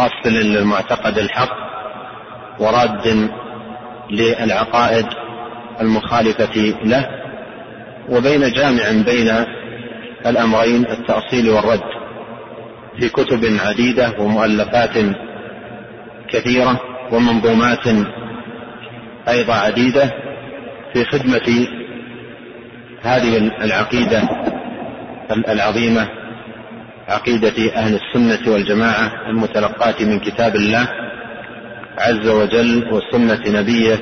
واصل للمعتقد الحق وراد للعقائد المخالفة له وبين جامع بين الأمرين التأصيل والرد في كتب عديدة ومؤلفات كثيرة ومنظومات أيضا عديدة في خدمة هذه العقيدة العظيمة عقيدة أهل السنة والجماعة المتلقاة من كتاب الله عز وجل وسنة نبيه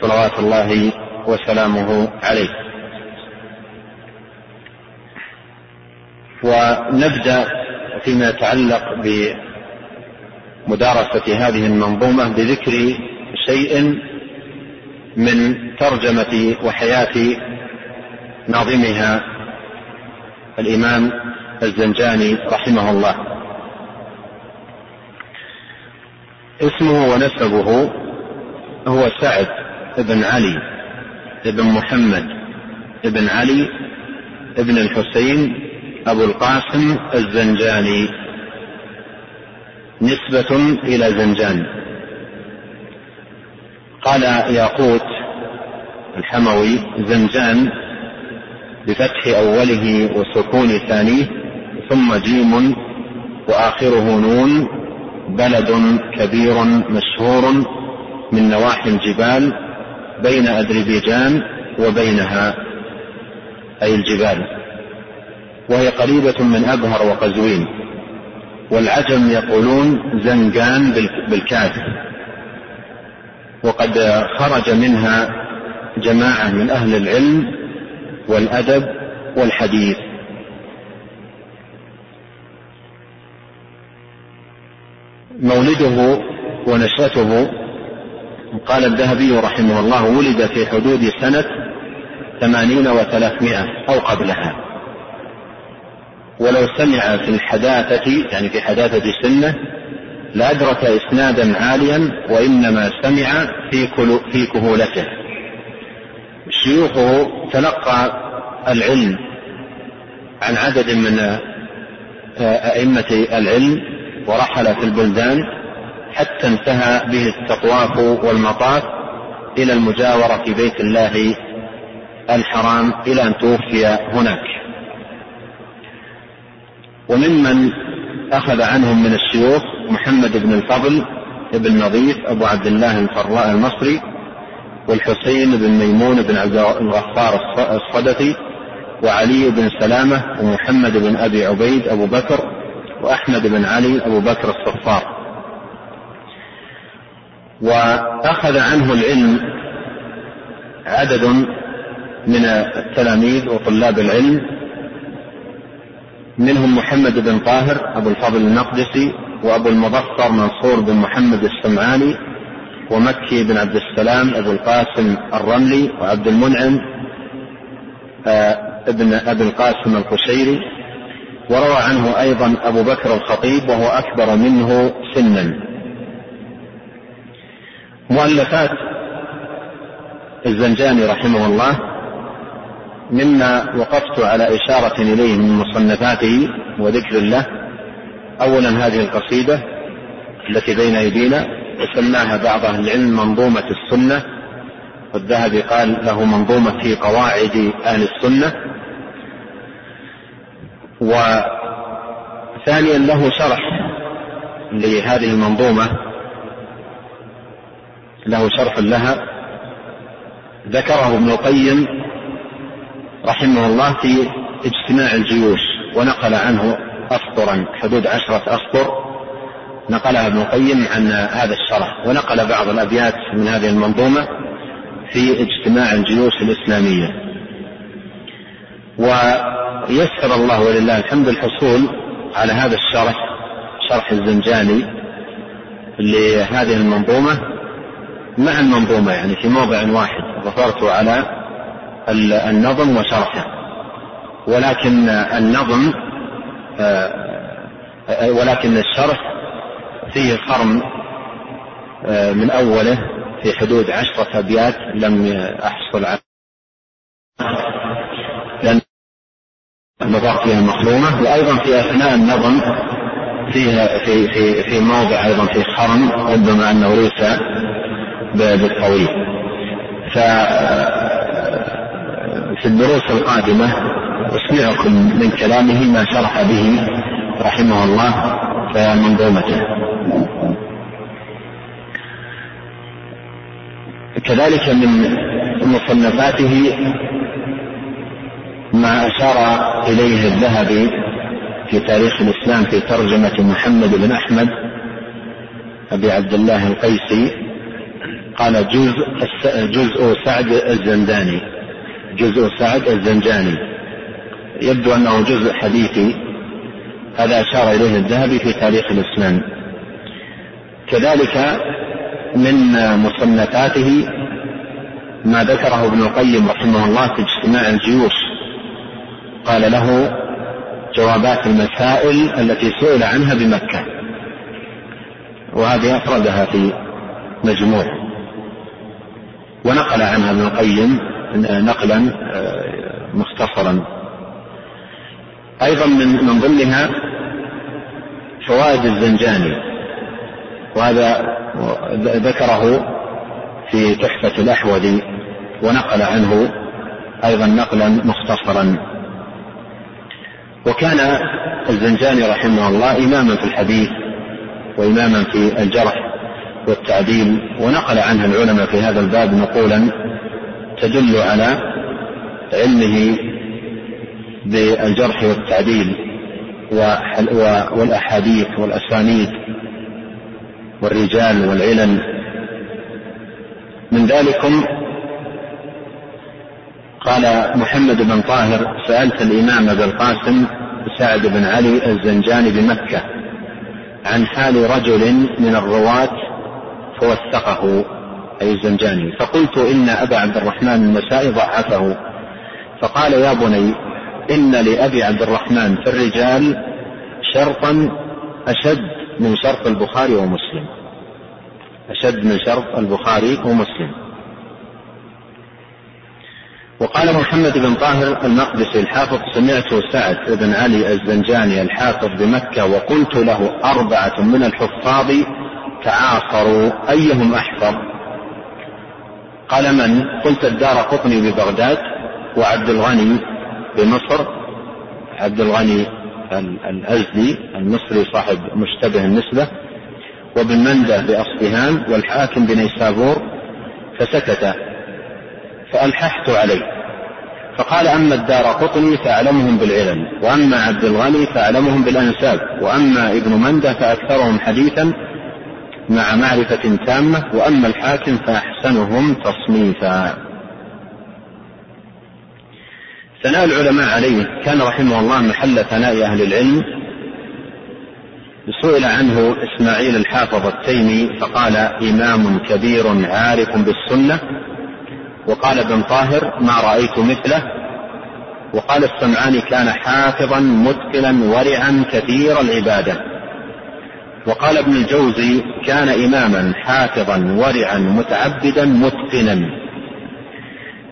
صلوات الله وسلامه عليه. ونبدأ فيما يتعلق بمدارسة هذه المنظومة بذكر شيء من ترجمة وحياة ناظمها الإمام الزنجاني رحمه الله اسمه ونسبه هو سعد بن علي بن محمد بن علي بن الحسين أبو القاسم الزنجاني. نسبة إلى زنجان. قال ياقوت الحموي زنجان بفتح أوله وسكون ثانية ثم جيم وآخره نون بلد كبير مشهور من نواحي الجبال بين أذربيجان وبينها أي الجبال. وهي قريبة من أبهر وقزوين. والعجم يقولون زنجان بالكاف. وقد خرج منها جماعة من أهل العلم والأدب والحديث. مولده ونشأته قال الذهبي رحمه الله ولد في حدود سنة ثمانين وثلاثمائة أو قبلها. ولو سمع في الحداثة يعني في حداثة سنة لأدرك إسنادا عاليا وإنما سمع في, في كهولته. شيوخه تلقى العلم عن عدد من أئمة العلم ورحل في البلدان حتى انتهى به التطواف والمطاف إلى المجاورة في بيت الله الحرام إلى أن توفي هناك. وممن أخذ عنهم من الشيوخ محمد بن الفضل بن نظيف أبو عبد الله الفراء المصري والحسين بن ميمون بن عبد الغفار الصدفي وعلي بن سلامة ومحمد بن أبي عبيد أبو بكر وأحمد بن علي أبو بكر الصفار. وأخذ عنه العلم عدد من التلاميذ وطلاب العلم منهم محمد بن طاهر أبو الفضل المقدسي وأبو المظفر منصور بن محمد السمعاني ومكي بن عبد السلام أبو القاسم الرملي وعبد المنعم آه، ابن أبي القاسم القشيري. وروى عنه أيضا أبو بكر الخطيب وهو أكبر منه سنا. مؤلفات الزنجاني رحمه الله مما وقفت على إشارة إليه من مصنفاته وذكر له. أولا هذه القصيدة التي بين أيدينا وسماها بعض أهل العلم منظومة السنة. والذهبي قال له منظومة في قواعد أهل السنة. وثانيا له شرح لهذه المنظومة. له شرح لها. ذكره ابن القيم رحمه الله في اجتماع الجيوش ونقل عنه أسطرا حدود عشرة أسطر. نقلها ابن القيم عن هذا الشرح ونقل بعض الأبيات من هذه المنظومة في اجتماع الجيوش الإسلامية. ويسر الله ولله الحمد الحصول على هذا الشرح شرح الزنجاني لهذه المنظومة مع المنظومة يعني في موضع واحد ظفرت على النظم وشرحه ولكن النظم آه، ولكن الشرح فيه خرم آه، من أوله في حدود عشرة أبيات لم أحصل على فيها مخرومة وأيضا في أثناء النظم فيها في في في موضع أيضا في خرم ربما أنه ليس بالطويل. ف في الدروس القادمة أسمعكم من كلامه ما شرح به رحمه الله منظومته كذلك من مصنفاته ما أشار إليه الذهبي في تاريخ الإسلام في ترجمة محمد بن أحمد أبي عبد الله القيسي قال جزء جزء سعد الزنداني جزء سعد الزنجاني. يبدو أنه جزء حديثي هذا أشار إليه الذهبي في تاريخ الإسلام. كذلك من مصنفاته ما ذكره ابن القيم رحمه الله في اجتماع الجيوش. قال له جوابات المسائل التي سئل عنها بمكة. وهذه أفردها في مجموع. ونقل عنها ابن القيم نقلا آه، مختصرا. أيضا من من ضمنها فوائد الزنجاني. وهذا ذكره في تحفة الأحوذي ونقل عنه أيضا نقلا مختصرا. وكان الزنجاني رحمه الله إماما في الحديث وإماما في الجرح والتعديل ونقل عنه العلماء في هذا الباب نقولا تدل على علمه بالجرح والتعديل والأحاديث والأسانيد والرجال والعلل. من ذلكم قال محمد بن طاهر سألت الإمام أبا القاسم سعد بن علي الزنجاني بمكة عن حال رجل من الرواة فوثقه أي الزنجاني. فقلت إن أبا عبد الرحمن النسائي ضعفه. فقال يا بني إن لأبي عبد الرحمن في الرجال شرطا أشد من شرط البخاري ومسلم. أشد من شرط البخاري ومسلم. وقال محمد بن طاهر المقدسي الحافظ سمعت سعد بن علي الزنجاني الحافظ بمكة وقلت له أربعة من الحفاظ تعاصروا أيهم أحفظ؟ قال من؟ قلت الدار قطني ببغداد وعبد الغني بمصر. عبد الغني الأزدي المصري صاحب مشتبه النسبة. وابن مندة بأصفهان والحاكم بنيسابور فسكت. فألححت عليه. فقال أما الدار قطني فأعلمهم بالعلم وأما عبد الغني فأعلمهم بالأنساب وأما ابن مندة فأكثرهم حديثا مع معرفة تامة وأما الحاكم فأحسنهم تصنيفا. ثناء العلماء عليه. كان رحمه الله محل ثناء أهل العلم. سئل عنه إسماعيل الحافظ التيمي فقال إمام كبير عارف بالسنة. وقال ابن طاهر ما رأيت مثله. وقال السمعاني كان حافظا متقنا ورعا كثير العبادة. وقال ابن الجوزي كان إماما حافظا ورعا متعبدا متقنا.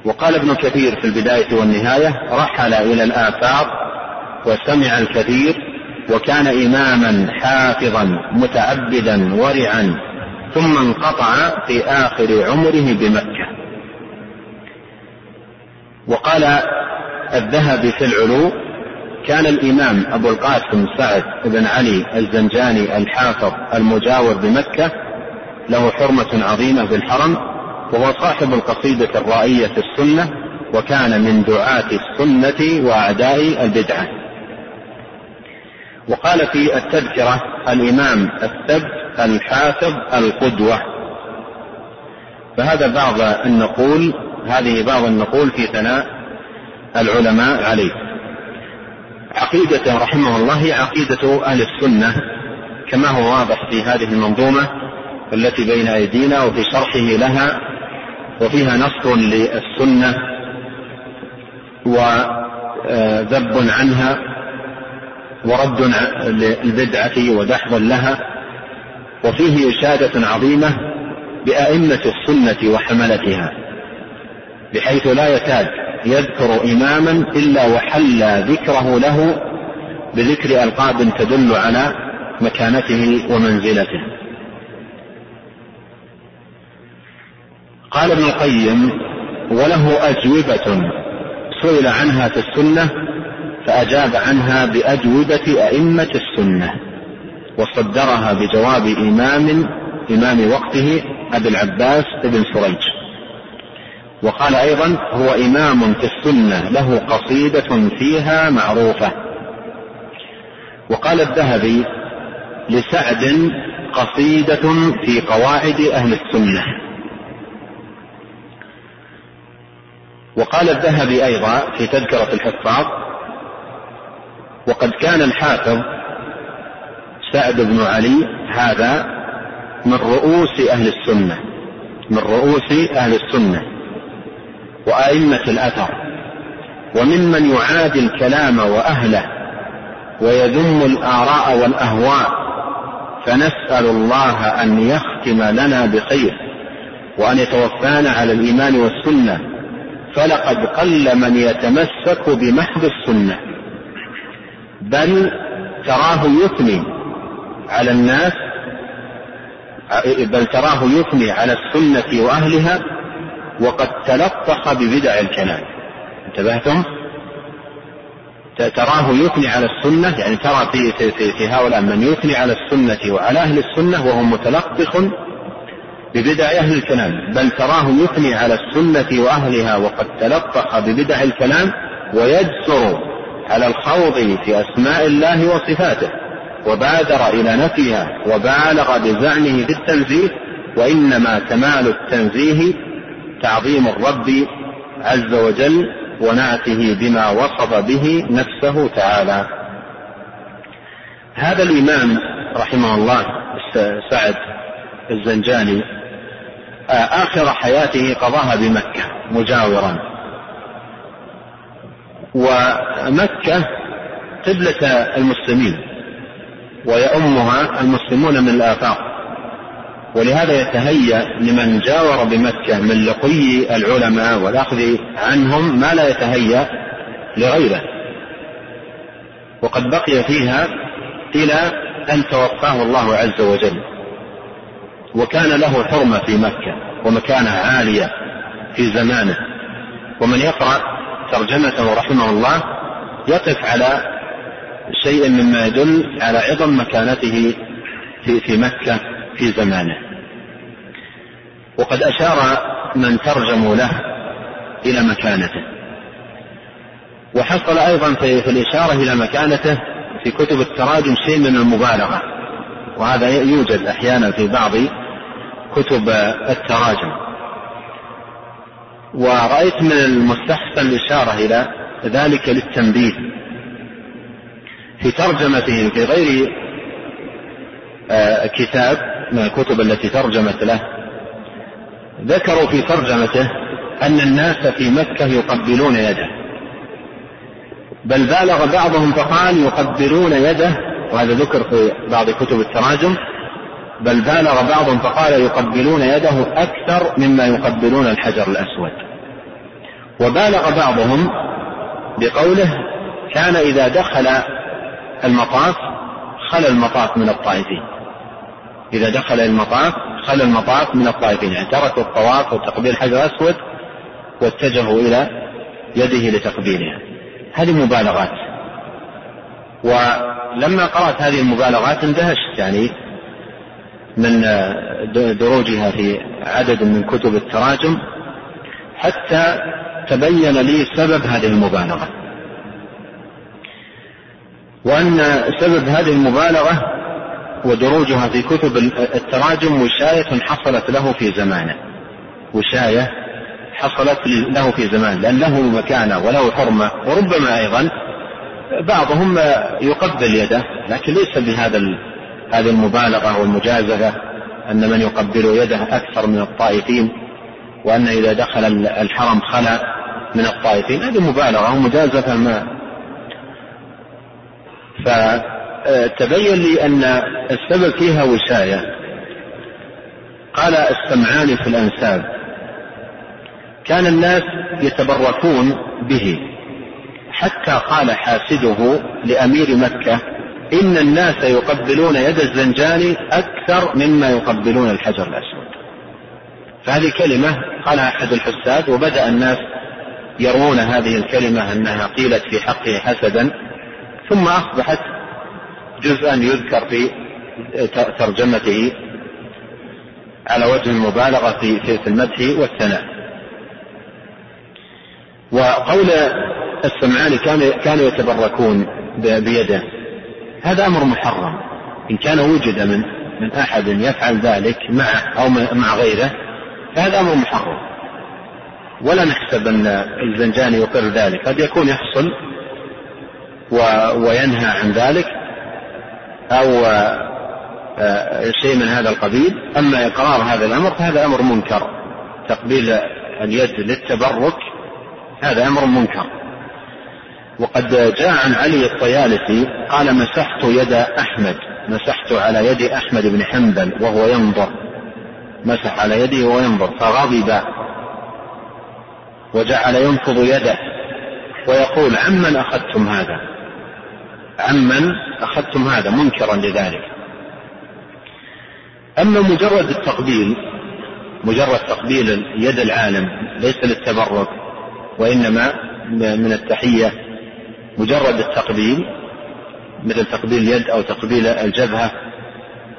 وقال ابن كثير في البداية والنهاية رحل إلى الآفاق وسمع الكثير وكان إماما حافظا متعبدا ورعا ثم انقطع في آخر عمره بمكة. وقال الذهبي في العلو كان الإمام أبو القاسم سعد بن علي الزنجاني الحافظ المجاور بمكة له حرمة عظيمة بالحرم وهو صاحب القصيدة الرائية في السنة وكان من دعاة السنة وأعداء البدعة. وقال في التذكرة الإمام الثبت الحافظ القدوة. فهذا بعض النقول هذه بعض النقول في ثناء العلماء عليه. عقيدته رحمه الله هي عقيدة أهل السنة كما هو واضح في هذه المنظومة التي بين أيدينا وفي شرحه لها وفيها نصر للسنة وذب عنها ورد للبدعة ودحض لها وفيه إشادة عظيمة بأئمة السنة وحملتها. بحيث لا يكاد يذكر إماما إلا وحل ذكره له بذكر ألقاب تدل على مكانته ومنزلته. قال ابن القيم وله أجوبة سئل عنها في السنة فأجاب عنها بأجوبة أئمة السنة وصدرها بجواب إمام إمام وقته أبي العباس بن سريج. وقال أيضا هو إمام في السنة له قصيدة فيها معروفة. وقال الذهبي لسعد قصيدة في قواعد أهل السنة. وقال الذهبي أيضا في تذكرة الحفاظ وقد كان الحافظ سعد بن علي هذا من رؤوس أهل السنة من رؤوس أهل السنة. وأئمة الأثر وممن يعادي الكلام وأهله ويذم الآراء والأهواء فنسأل الله أن يختم لنا بخير وأن يتوفانا على الإيمان والسنة فلقد قل من يتمسك بمحض السنة. بل تراه يثني على الناس بل تراه يثني على السنة وأهلها وقد تلطخ ببدع الكلام انتبهتم؟ تراه يثني على السنة يعني ترى في, في, في هؤلاء من يثني على السنة وعلى أهل السنة وهو متلطخ ببدع أهل الكلام بل تراه يثني على السنة وأهلها وقد تلطخ ببدع الكلام ويجسر على الخوض في أسماء الله وصفاته وبادر إلى نفيها وبالغ بزعمه في التنزيه وإنما كمال التنزيه تعظيم الرب عز وجل ونعته بما وصف به نفسه تعالى. هذا الإمام رحمه الله سعد الزنجاني آخر حياته قضاها بمكة مجاورا. ومكة قبلة المسلمين ويؤمها المسلمون من الآفاق. ولهذا يتهيأ لمن جاور بمكة من لقي العلماء والأخذ عنهم ما لا يتهيأ لغيره وقد بقي فيها إلى أن توفاه الله عز وجل وكان له حرمة في مكة ومكانة عالية في زمانه ومن يقرأ ترجمته رحمه الله يقف على شيء مما يدل على عظم مكانته في في مكة في زمانه. وقد أشار من ترجموا له إلى مكانته. وحصل أيضا في, الإشارة إلى مكانته في كتب التراجم شيء من المبالغة. وهذا يوجد أحيانا في بعض كتب التراجم. ورأيت من المستحسن الإشارة إلى ذلك للتنبيه. في ترجمته في غير آه، كتاب من الكتب التي ترجمت له ذكروا في ترجمته أن الناس في مكة يقبلون يده. بل بالغ بعضهم فقال يقبلون يده وهذا ذكر في بعض كتب التراجم. بل بالغ بعضهم فقال يقبلون يده أكثر مما يقبلون الحجر الأسود. وبالغ بعضهم بقوله كان إذا دخل المطاف خلى المطاف من الطائفين. إذا دخل المطاف خلى المطاف من الطائفين يعني تركوا الطواف وتقبيل الحجر الأسود واتجهوا إلى يده لتقبيلها هذه مبالغات. ولما قرأت هذه المبالغات اندهشت يعني من دروجها في عدد من كتب التراجم حتى تبين لي سبب هذه المبالغة. وأن سبب هذه المبالغة ودروجها في كتب التراجم وشاية حصلت له في زمانه. وشاية حصلت له في زمانه لأن له مكانة وله حرمة وربما أيضا بعضهم يقبل يده لكن ليس بهذا هذه المبالغة والمجازفة أن من يقبل يده أكثر من الطائفين وأن إذا دخل الحرم خلا من الطائفين. هذه مبالغة ومجازفة ما. فتبين لي أن السبب فيها وشاية قال السمعان في الأنساب كان الناس يتبركون به. حتى قال حاسده لأمير مكة إن الناس يقبلون يد الزنجاني أكثر مما يقبلون الحجر الأسود. فهذه كلمة قالها أحد الحساد وبدأ الناس يروون هذه الكلمة أنها قيلت في حقه حسدا ثم أصبحت جزءا يذكر في ترجمته على وجه المبالغة في في المدح والثناء. وقول السمعان كانوا يتبركون بيده هذا أمر محرم. إن كان وجد من من أحد يفعل ذلك مع أو مع غيره فهذا أمر محرم. ولا نحسب أن الزنجاني يقر ذلك قد يكون يحصل وينهى عن ذلك. أو آه، شيء من هذا القبيل. أما إقرار هذا الأمر فهذا أمر منكر. تقبيل اليد للتبرك هذا أمر منكر. وقد جاء عن علي الطيالسي قال مسحت يد أحمد مسحت على يد أحمد بن حنبل وهو ينظر. مسح على يده وهو ينظر فغضب وجعل ينفض يده ويقول عمن أخذتم هذا؟ عمن أخذتم هذا منكرا لذلك. أما مجرد التقبيل مجرد تقبيل يد العالم ليس للتبرك وإنما من التحية مجرد التقبيل مثل تقبيل اليد أو تقبيل الجبهة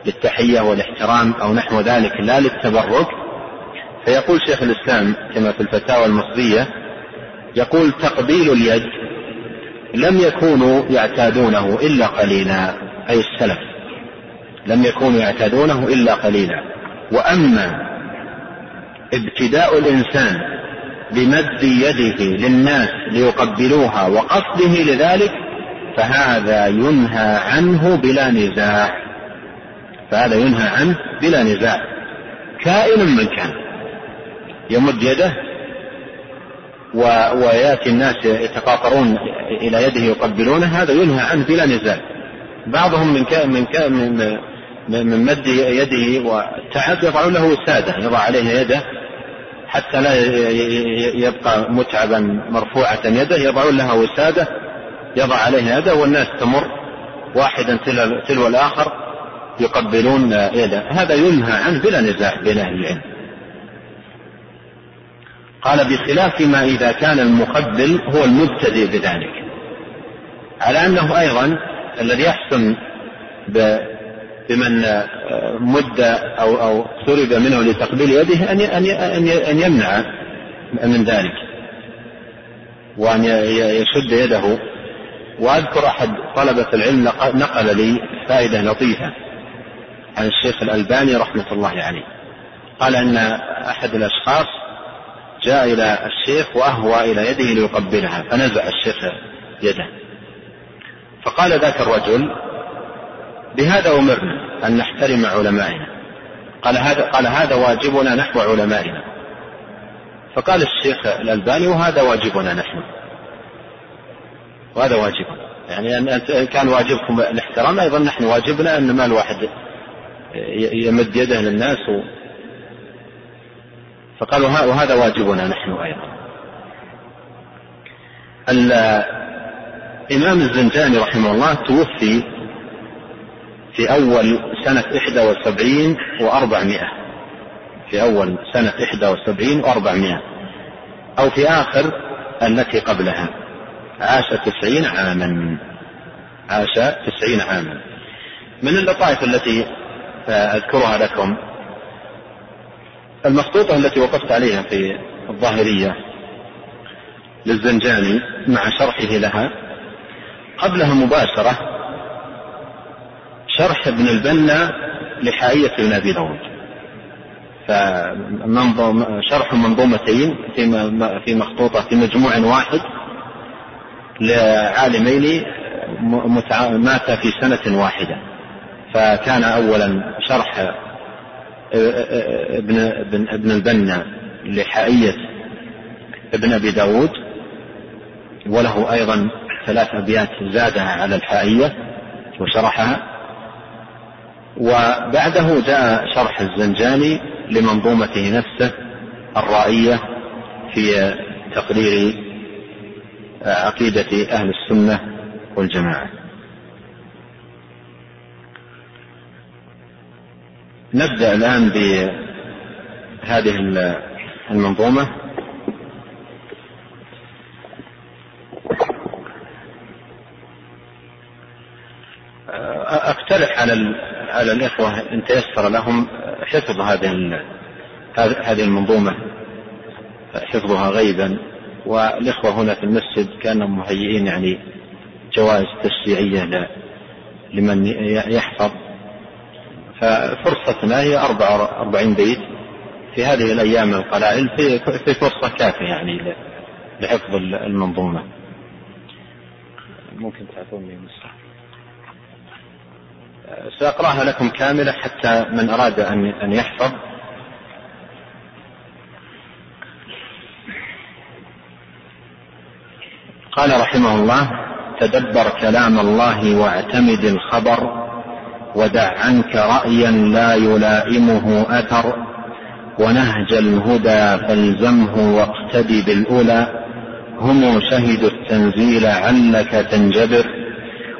للتحية والاحترام أو نحو ذلك لا للتبرك فيقول شيخ الإسلام كما في الفتاوى المصرية يقول تقبيل اليد لم يكونوا يعتادونه إلا قليلا أي السلف. لم يكونوا يعتادونه إلا قليلا. وأما ابتداء الإنسان بمد يده للناس ليقبلوها وقصده لذلك فهذا ينهى عنه بلا نزاع. فهذا ينهى عنه بلا نزاع. كائن من كان يمد يده. وياتي الناس يتقاطرون إلى يده يقبلونه هذا ينهى عنه بلا نزاع بعضهم من ك... من ك... من من مد يده والتعب يضعون له وساده يضع عليه يده حتى لا يبقى متعبا مرفوعة يده يضعون لها وسادة يضع عليها يده والناس تمر واحدا تلو الآخر يقبلون يده. هذا ينهى عنه بلا نزاع بين أهل العلم. قال بخلاف ما إذا كان المقبل هو المبتدئ بذلك. على أنه أيضا الذي يحسن بمن مد أو أو سرب منه لتقبيل يده أن أن يمنع من ذلك وأن يشد يده. وأذكر أحد طلبة العلم نقل لي فائدة لطيفة عن الشيخ الألباني رحمة الله عليه. قال أن أحد الأشخاص جاء إلى الشيخ وأهوى إلى يده ليقبلها فنزع الشيخ يده. فقال ذاك الرجل بهذا أمرنا أن نحترم علمائنا. قال هذا قال هذا واجبنا نحو علمائنا. فقال الشيخ الألباني وهذا واجبنا نحن. وهذا واجبنا يعني أن كان واجبكم الاحترام أيضا نحن واجبنا أن ما الواحد يمد يده للناس و فقال وهذا واجبنا نحن أيضا. الإمام الزنجاني رحمه الله توفي في أول سنة إحدى وسبعين وأربعمائة. في أول سنة إحدى وسبعين وأربعمائة. أو في آخر التي قبلها. عاش تسعين عاما. عاش تسعين عاما. من اللطائف التي أذكرها لكم. المخطوطة التي وقفت عليها في الظاهرية للزنجاني مع شرحه لها قبلها مباشرة شرح ابن البنا لحائية ابن أبي داود. فمنظوم شرح منظومتين في في مخطوطة في مجموع واحد لعالمين مات في سنة واحدة. فكان أولا شرح ابن ابن ابن البنا لحائية ابن أبي داود وله أيضا ثلاث أبيات زادها على الحائية وشرحها. وبعده جاء شرح الزنجاني لمنظومته نفسه الرائية في تقرير عقيدة أهل السنة والجماعة. نبدأ الآن بهذه المنظومة. أقترح على على الإخوة إن تيسر لهم حفظ هذه هذه المنظومة حفظها غيبا. والإخوة هنا في المسجد كانوا مهيئين يعني جوائز تشجيعية لمن يحفظ. ففرصتنا هي أربع أربعين بيت في هذه الأيام القلائل في, في فرصة كافية يعني لحفظ المنظومة. ممكن تعطوني مصحف سأقرأها لكم كاملة حتى من أراد أن يحفظ. قال رحمه الله تدبر كلام الله واعتمد الخبر ودع عنك رأيا لا يلائمه أثر ونهج الهدى فالزمه واقتد بالأولى. هم شهدوا التنزيل علك تنجبر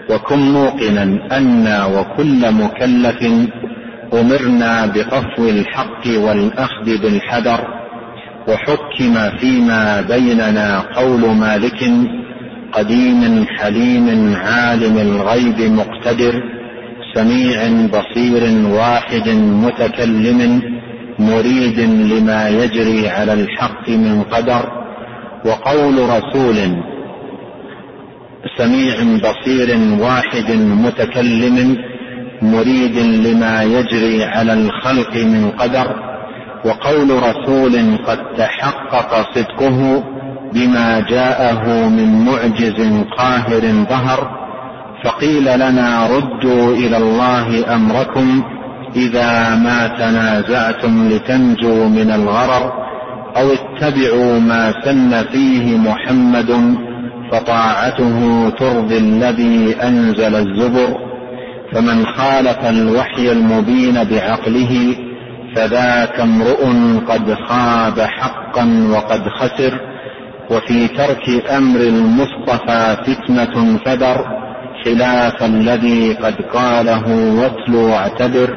وكن موقنا أنا وكل مكلف. أمرنا بقفو الحق والأخذ بالحذر وحكم فيما بيننا قول مالك قديم حليم عالم الغيب مقتدر. سميع بصير واحد متكلم مريد لما يجري على الحق من قدر وقول رسول سميع بصير واحد متكلم مريد لما يجري على الخلق من قدر وقول رسول قد تحقق صدقه بما جاءه من معجز قاهر ظهر فقيل لنا ردوا إلى الله أمركم إذا ما تنازعتم لتنجوا من الغرر أو اتبعوا ما سن فيه محمد فطاعته ترضي الذي أنزل الزبر فمن خالف الوحي المبين بعقله فذاك امرؤ قد خاب حقا وقد خسر وفي ترك أمر المصطفى فتنة فدر خلاف الذي قد قاله واتل واعتبر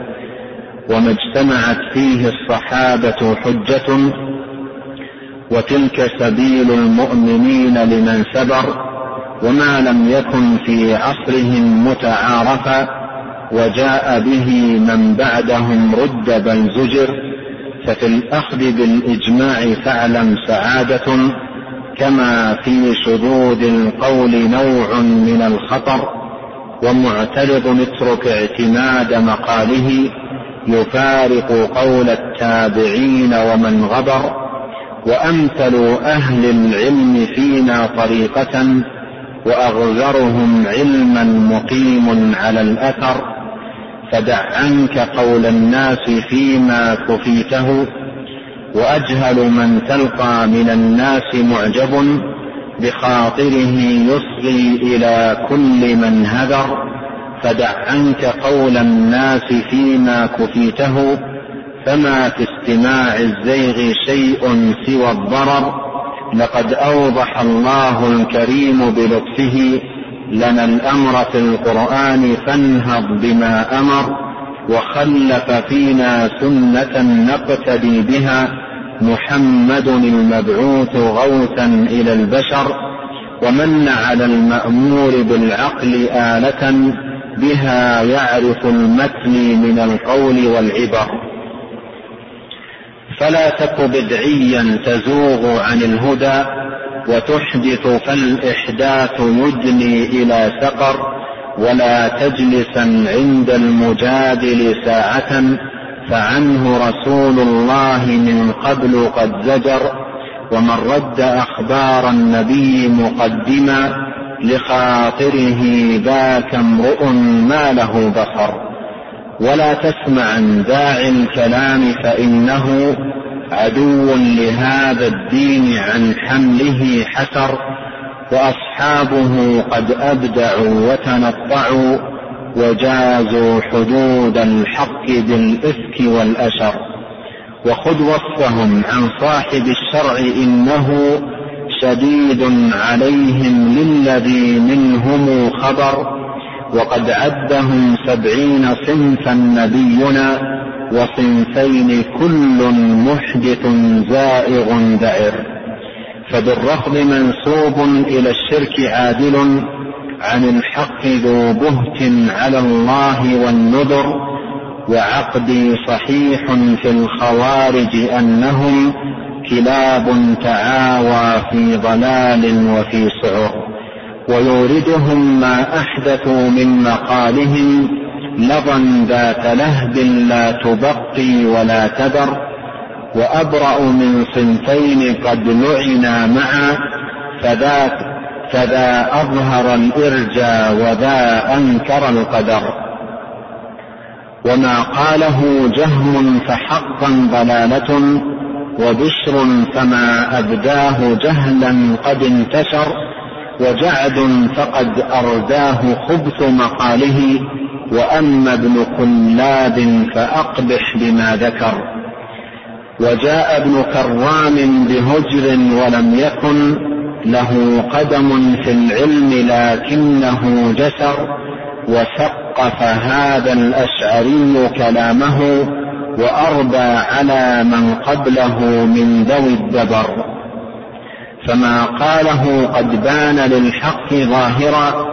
وما اجتمعت فيه الصحابة حجة وتلك سبيل المؤمنين لمن سبر وما لم يكن في عصرهم متعارفا وجاء به من بعدهم رد بل زجر ففي الأخذ بالإجماع فاعلم سعادة كما في شذوذ القول نوع من الخطر ومعترض اترك اعتماد مقاله يفارق قول التابعين ومن غبر وأمثل أهل العلم فينا طريقة واغزرهم علما مقيم على الأثر فدع عنك قول الناس فيما كفيته وأجهل من تلقى من الناس معجب بخاطره يصغي إلى كل من هذر فدع عنك قول الناس فيما كفيته فما في استماع الزيغ شيء سوى الضرر. لقد أوضح الله الكريم بلطفه لنا الأمر في القرآن فانهض بما أمر وخلف فينا سنة نقتدي بها. محمد المبعوث غوثا إلى البشر ومن على المأمور بالعقل آلة بها يعرف المتن من القول والعبر. فلا تك بدعيا تزوغ عن الهدى وتحدث فالإحداث يدني إلى سقر ولا تجلسا عند المجادل ساعة. فعنه رسول الله من قبل قد زجر ومن رد أخبار النبي مقدما لخاطره ذاك امرؤ ما له بصر. ولا تسمع عن داعي الكلام فإنه عدو لهذا الدين عن حمله حسر وأصحابه قد أبدعوا وتنطعوا وجازوا حدود الحق بالإفك والأشر وخذ وصفهم عن صاحب الشرع إنه شديد عليهم للذي منهم خبر وقد عدهم سبعين صنفا نبينا وصنفين كل محدث زائغ دعر فبالرفض منسوب إلى الشرك عادل عن الحق ذو بهت على الله والنذر وعقدي صحيح في الخوارج أنهم كلاب تعاوى في ضلال وفي سعر. ويوردهم ما أحدثوا من مقالهم لظا ذات لهب لا تبقي ولا تذر. وأبرأ من صنفين قد لعنا معا فذاك فذا أظهر الإرجى وذا أنكر القدر. وما قاله جهم فحقا ضلالة وبشر فما أبداه جهلا قد انتشر وجعد فقد أرداه خبث مقاله وأما ابن كلاب فأقبح بما ذكر. وجاء ابن كرام بهجر ولم يكن له قدم في العلم لكنه جسر وسقف هذا الأشعري كلامه وأربى على من قبله من ذوي الدبر. فما قاله قد بان للحق ظاهرا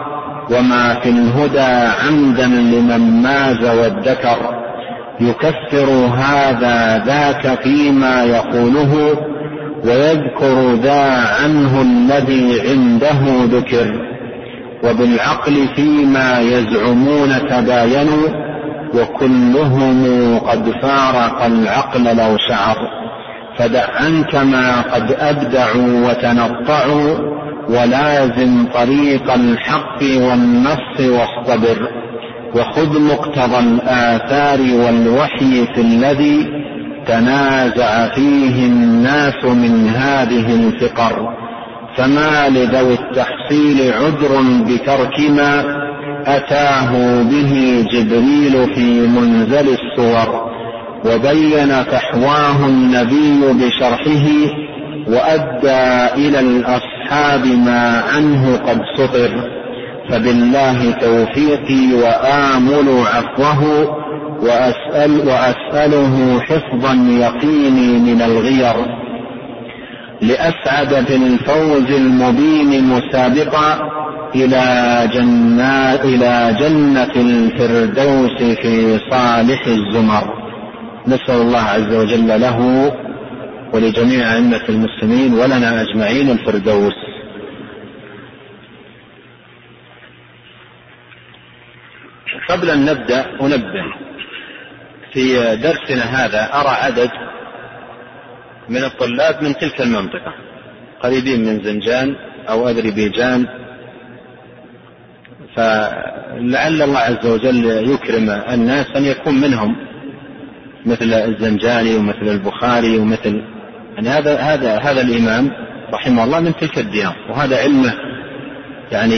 وما في الهدى عمدا لمن ماز وادكر. يكفر هذا ذاك فيما يقوله ويذكر ذا عنه الذي عنده ذكر وبالعقل فيما يزعمون تباينوا وكلهم قد فارق العقل لو شعر فدع عنك ما قد أبدعوا وتنطعوا ولازم طريق الحق والنص واصطبر وخذ مقتضى الآثار والوحي في الذي تنازع فيه الناس من هذه الفقر فما لذوي التحصيل عذر بترك ما أتاه به جبريل في منزل الصور وبين فحواه النبي بشرحه وأدى إلى الأصحاب ما عنه قد سطر فبالله توفيقي وآمل عفوه وأسأل وأسأله حفظا يقيني من الغير لأسعد في الفوز المبين مسابقا إلى جنات إلى جنة الفردوس في صالح الزمر. نسأل الله عز وجل له ولجميع أئمة المسلمين ولنا أجمعين الفردوس. قبل أن نبدأ أنبه. في درسنا هذا أرى عدد من الطلاب من تلك المنطقة. قريبين من زنجان أو أذربيجان فلعل الله عز وجل يكرم الناس أن يكون منهم مثل الزنجاني ومثل البخاري ومثل يعني هذا هذا هذا الإمام رحمه الله من تلك الديار. وهذا علمه يعني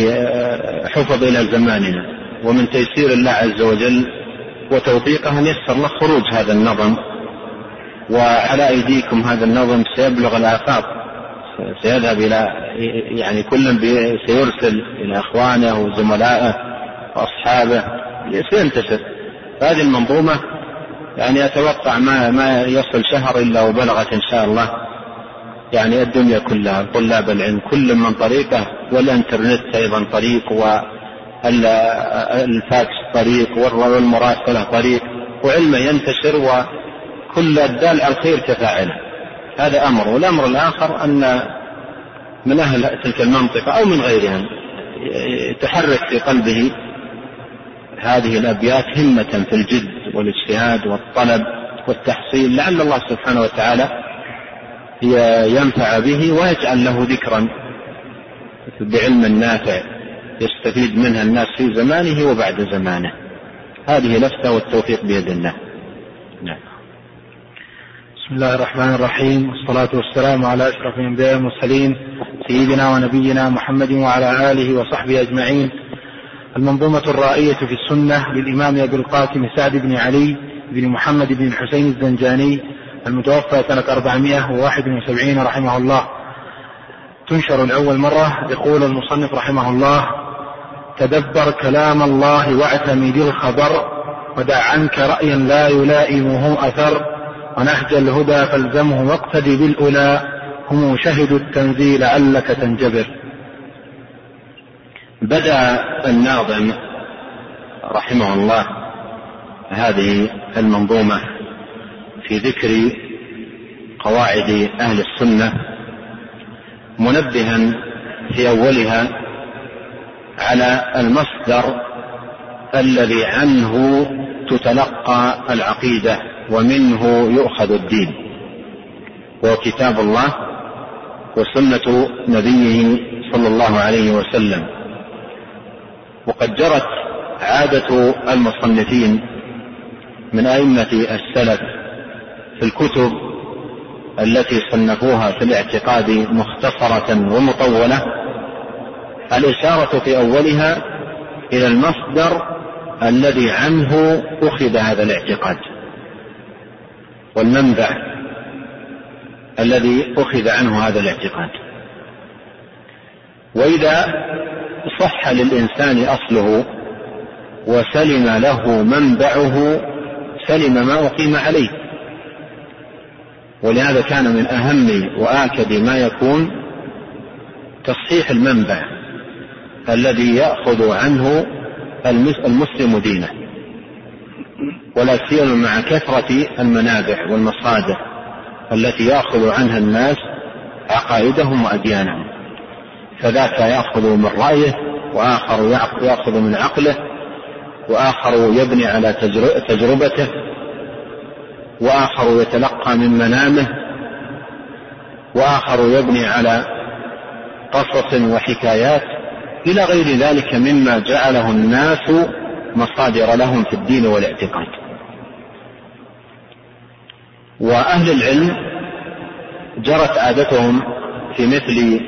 حفظ إلى زماننا. ومن تيسير الله عز وجل وتوفيقه أن يسر له خروج هذا النظم. وعلى أيديكم هذا النظم سيبلغ الآفاق. سيذهب إلى يعني كل سيرسل إلى إخوانه وزملائه وأصحابه سينتشر هذه المنظومة يعني أتوقع ما ما يصل شهر إلا وبلغت إن شاء الله. يعني الدنيا كلها طلاب العلم كل من طريقه والإنترنت أيضا طريق والفاكس طريق والمراسلة طريق وعلمه ينتشر وكل الدال على الخير كفاعله. هذا أمر. والأمر الآخر أن من أهل تلك المنطقة أو من غيرهم تحرك في قلبه هذه الأبيات همة في الجد والاجتهاد والطلب والتحصيل لعل الله سبحانه وتعالى ينفع به ويجعل له ذكرا بعلم نافع. يستفيد منها الناس في زمانه وبعد زمانه. هذه لفتة والتوفيق بيد الله نعم. بسم الله الرحمن الرحيم. والصلاة والسلام على أشرف الأنبياء والمرسلين سيدنا ونبينا محمد وعلى آله وصحبه أجمعين. المنظومة الرائية في السنة للإمام أبي القاسم سعد بن علي بن محمد بن الحسين الزنجاني المتوفى سنة 471 رحمه الله. تنشر لأول مرة يقول المصنف رحمه الله تدبر كلام الله واعتمد الخبر ودع عنك رأيا لا يلائمه أثر ونهج الهدى فالزمه واقتدي بالأولى هم شهدوا التنزيل لعلك تنجبر. بدأ الناظم رحمه الله هذه المنظومة في ذكر قواعد أهل السنة منبها في أولها على المصدر الذي عنه تتلقى العقيدة ومنه يؤخذ الدين وهو كتاب الله وسنة نبيه صلى الله عليه وسلم. وقد جرت عادة المصنفين من أئمة السلف في الكتب التي صنفوها في الاعتقاد مختصرة ومطولة الإشارة في أولها إلى المصدر الذي عنه أخذ هذا الاعتقاد والمنبع الذي أخذ عنه هذا الاعتقاد. وإذا صح للإنسان أصله وسلم له منبعه سلم ما أقيم عليه. ولهذا كان من أهم وآكد ما يكون تصحيح المنبع. الذي يأخذ عنه المسلم دينه. ولا سيما مع كثرة المنابع والمصادر التي يأخذ عنها الناس عقائدهم وأديانهم. فذاك يأخذ من رأيه وآخر يأخذ من عقله وآخر يبني على تجربته وآخر يتلقى من منامه وآخر يبني على قصص وحكايات إلى غير ذلك مما جعله الناس مصادر لهم في الدين والاعتقاد. وأهل العلم جرت عادتهم في مثل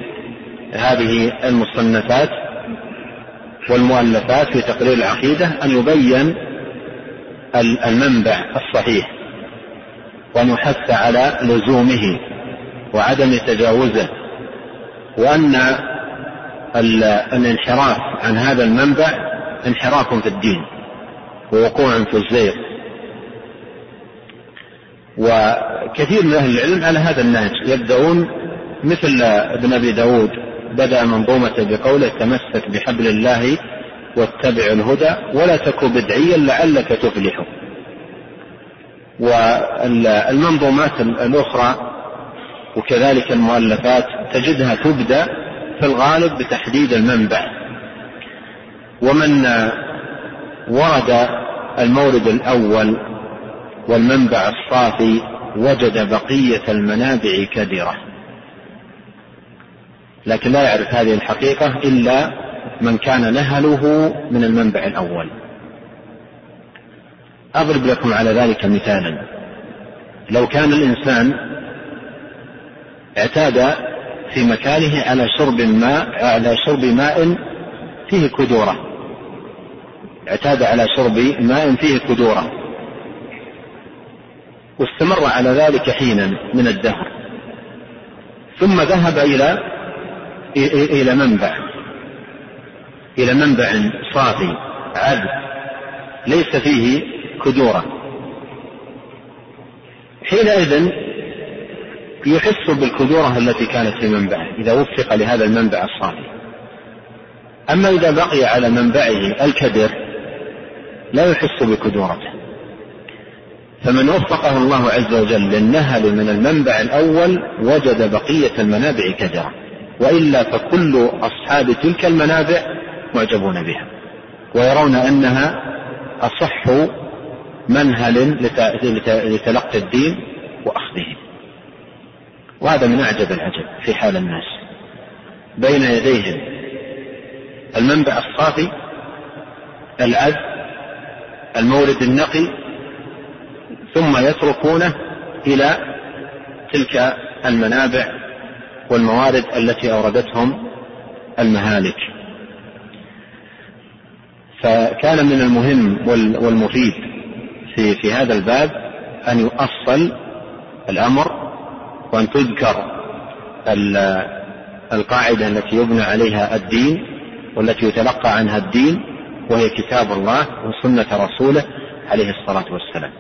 هذه المصنفات والمؤلفات في تقرير العقيدة أن يبين المنبع الصحيح وأن يحث على لزومه وعدم تجاوزه وأن الانحراف عن هذا المنبع انحراف في الدين ووقوع في الزيغ. وكثير من أهل العلم على هذا النهج يبدأون مثل ابن أبي داود بدأ منظومة بقوله تمسك بحبل الله واتبع الهدى ولا تك بدعيا لعلك تفلح. والمنظومات الأخرى وكذلك المؤلفات تجدها تبدأ في الغالب بتحديد المنبع. ومن ورد المورد الأول والمنبع الصافي وجد بقية المنابع كدرة. لكن لا يعرف هذه الحقيقة إلا من كان نهله من المنبع الأول. أضرب لكم على ذلك مثالا. لو كان الإنسان اعتاد في مكانه على شرب ماء على شرب ماء فيه كدورة. اعتاد على شرب ماء فيه كدورة. واستمر على ذلك حينا من الدهر. ثم ذهب إلى إلى منبع. إلى منبع صافي عذب. ليس فيه كدورة. حينئذ يحس بالكدورة التي كانت في منبعه إذا وفق لهذا المنبع الصافي أما إذا بقي على منبعه الكدر لا يحس بكدورته. فمن وفقه الله عز وجل للنهل من المنبع الأول وجد بقية المنابع كدرة وإلا فكل أصحاب تلك المنابع معجبون بها. ويرون أنها أصح منهل لتلقي الدين وأخذه. وهذا من أعجب العجب في حال الناس. بين يديهم المنبع الصافي العذب المورد النقي ثم يتركونه إلى تلك المنابع والموارد التي أوردتهم المهالك. فكان من المهم والمفيد في في هذا الباب أن يؤصل الأمر وأن تذكر القاعدة التي يبنى عليها الدين والتي يتلقى عنها الدين وهي كتاب الله وسنة رسوله عليه الصلاة والسلام.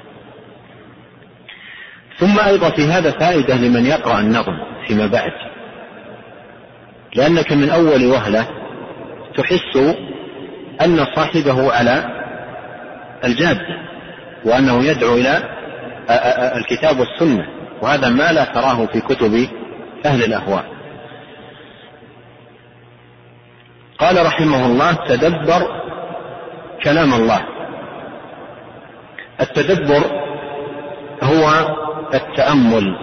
ثم أيضا في هذا فائدة لمن يقرأ النظم فيما بعد. لأنك من أول وهلة تحس أن صاحبه على الجادة وأنه يدعو إلى الكتاب والسنة. وهذا ما لا تراه في كتب أهل الأهواء. قال رحمه الله تدبر كلام الله. التدبر هو التأمل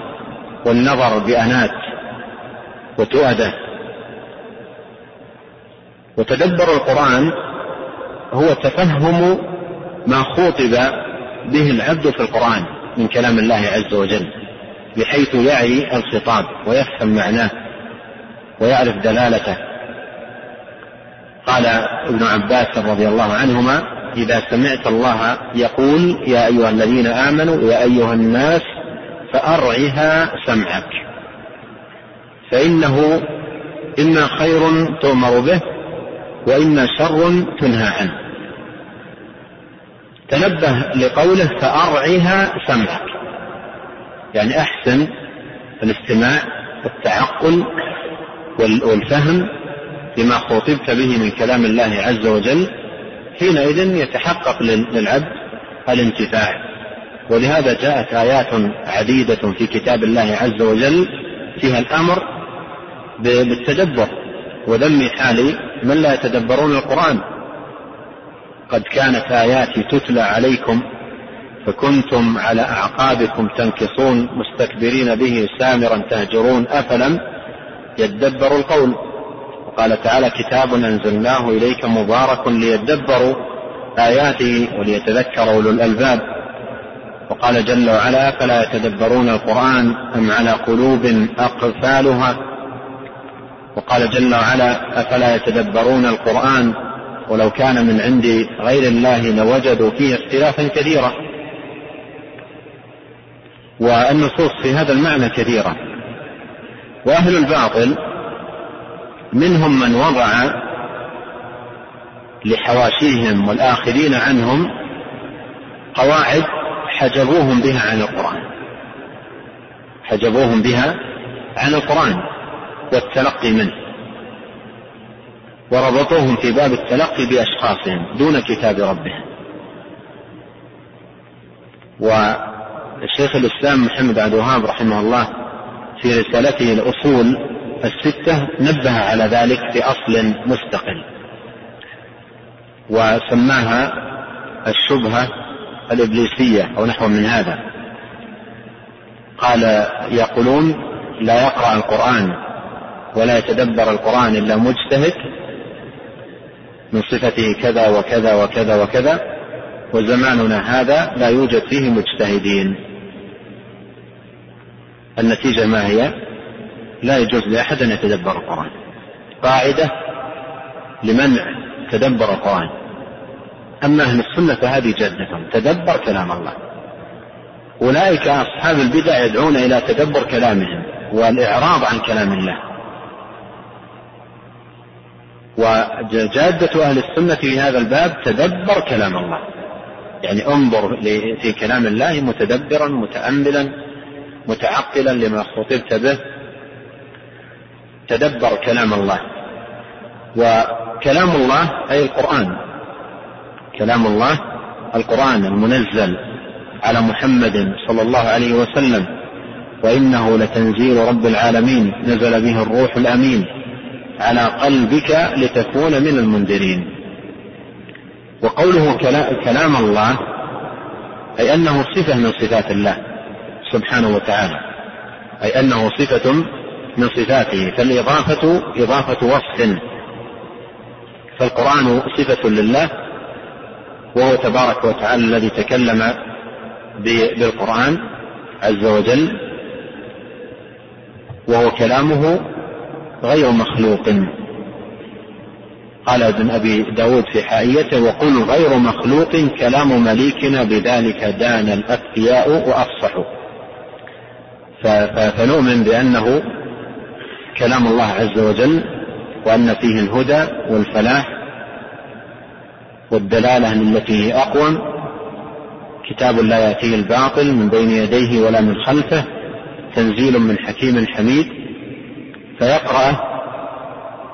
والنظر بأنات وتؤدة. وتدبر القرآن هو تفهم ما خوطب به العبد في القرآن من كلام الله عز وجل. بحيث يعي الخطاب ويفهم معناه ويعرف دلالته. قال ابن عباس رضي الله عنهما إذا سمعت الله يقول يا أيها الذين آمنوا يا أيها الناس فأرعها سمعك. فإنه إما خير تؤمر به وإما شر تنهى عنه. تنبه لقوله فأرعها سمعك. يعني أحسن الاستماع والتعقل والفهم لما خوطبت به من كلام الله عز وجل حينئذ يتحقق للعبد الانتفاع. ولهذا جاءت آيات عديدة في كتاب الله عز وجل فيها الأمر بالتدبر وذم حال من لا يتدبرون القرآن. قد كانت آياتي تتلى عليكم فكنتم على أعقابكم تنكصون مستكبرين به سامرا تهجرون أفلم يدبروا القول. وقال تعالى كتاب أنزلناه إليك مبارك ليدبروا آياته وليتذكر أولو الألباب. وقال جل وعلا فلا يتدبرون القرآن أم على قلوب أقفالها؟ وقال جل وعلا أفلا يتدبرون القرآن ولو كان من عند غير الله لوجدوا فيه اختلافا كثيرا والنصوص في هذا المعنى كثيرة. وأهل الباطل منهم من وضع لحواشيهم والآخرين عنهم قواعد حجبوهم بها عن القرآن. حجبوهم بها عن القرآن والتلقي منه. وربطوهم في باب التلقي بأشخاصهم دون كتاب ربهم. والشيخ الإسلام محمد عبد الوهاب رحمه الله في رسالته الأصول الستة نبه على ذلك في أصل مستقل وسماها الشبهة الإبليسية أو نحو من هذا. قال يقولون لا يقرأ القرآن ولا يتدبر القرآن إلا مجتهد من صفته كذا وكذا وكذا وكذا وزماننا هذا لا يوجد فيه مجتهدين. النتيجة ما هي؟ لا يجوز لأحد أن يتدبر القرآن. قاعدة لمنع تدبر القرآن. أما أهل السنة فهذه جادتهم تدبر كلام الله. أولئك أصحاب البدع يدعون إلى تدبر كلامهم والإعراض عن كلام الله. وجادة أهل السنة في هذا الباب تدبر كلام الله. يعني انظر في كلام الله متدبرا متأملا متعقلا لما خطبت به تدبر كلام الله. وكلام الله أي القرآن. كلام الله القرآن المنزل على محمد صلى الله عليه وسلم. وإنه لتنزيل رب العالمين نزل به الروح الأمين على قلبك لتكون من المنذرين. وقوله كلام الله أي أنه صفة من صفات الله. سبحانه وتعالى. أي أنه صفة من صفاته فالإضافة إضافة وصف. فالقرآن صفة لله وهو تبارك وتعالى الذي تكلم بالقرآن عز وجل وهو كلامه غير مخلوق. قال ابن أبي داود في حائيته وقل غير مخلوق كلام مليكنا بذلك دان الأتقياء وأفصحوا. فنؤمن بأنه كلام الله عز وجل وأن فيه الهدى والفلاح والدلالة التي هي أقوم. كتاب لا يأتيه الباطل من بين يديه ولا من خلفه تنزيل من حكيم حميد. فيقرأ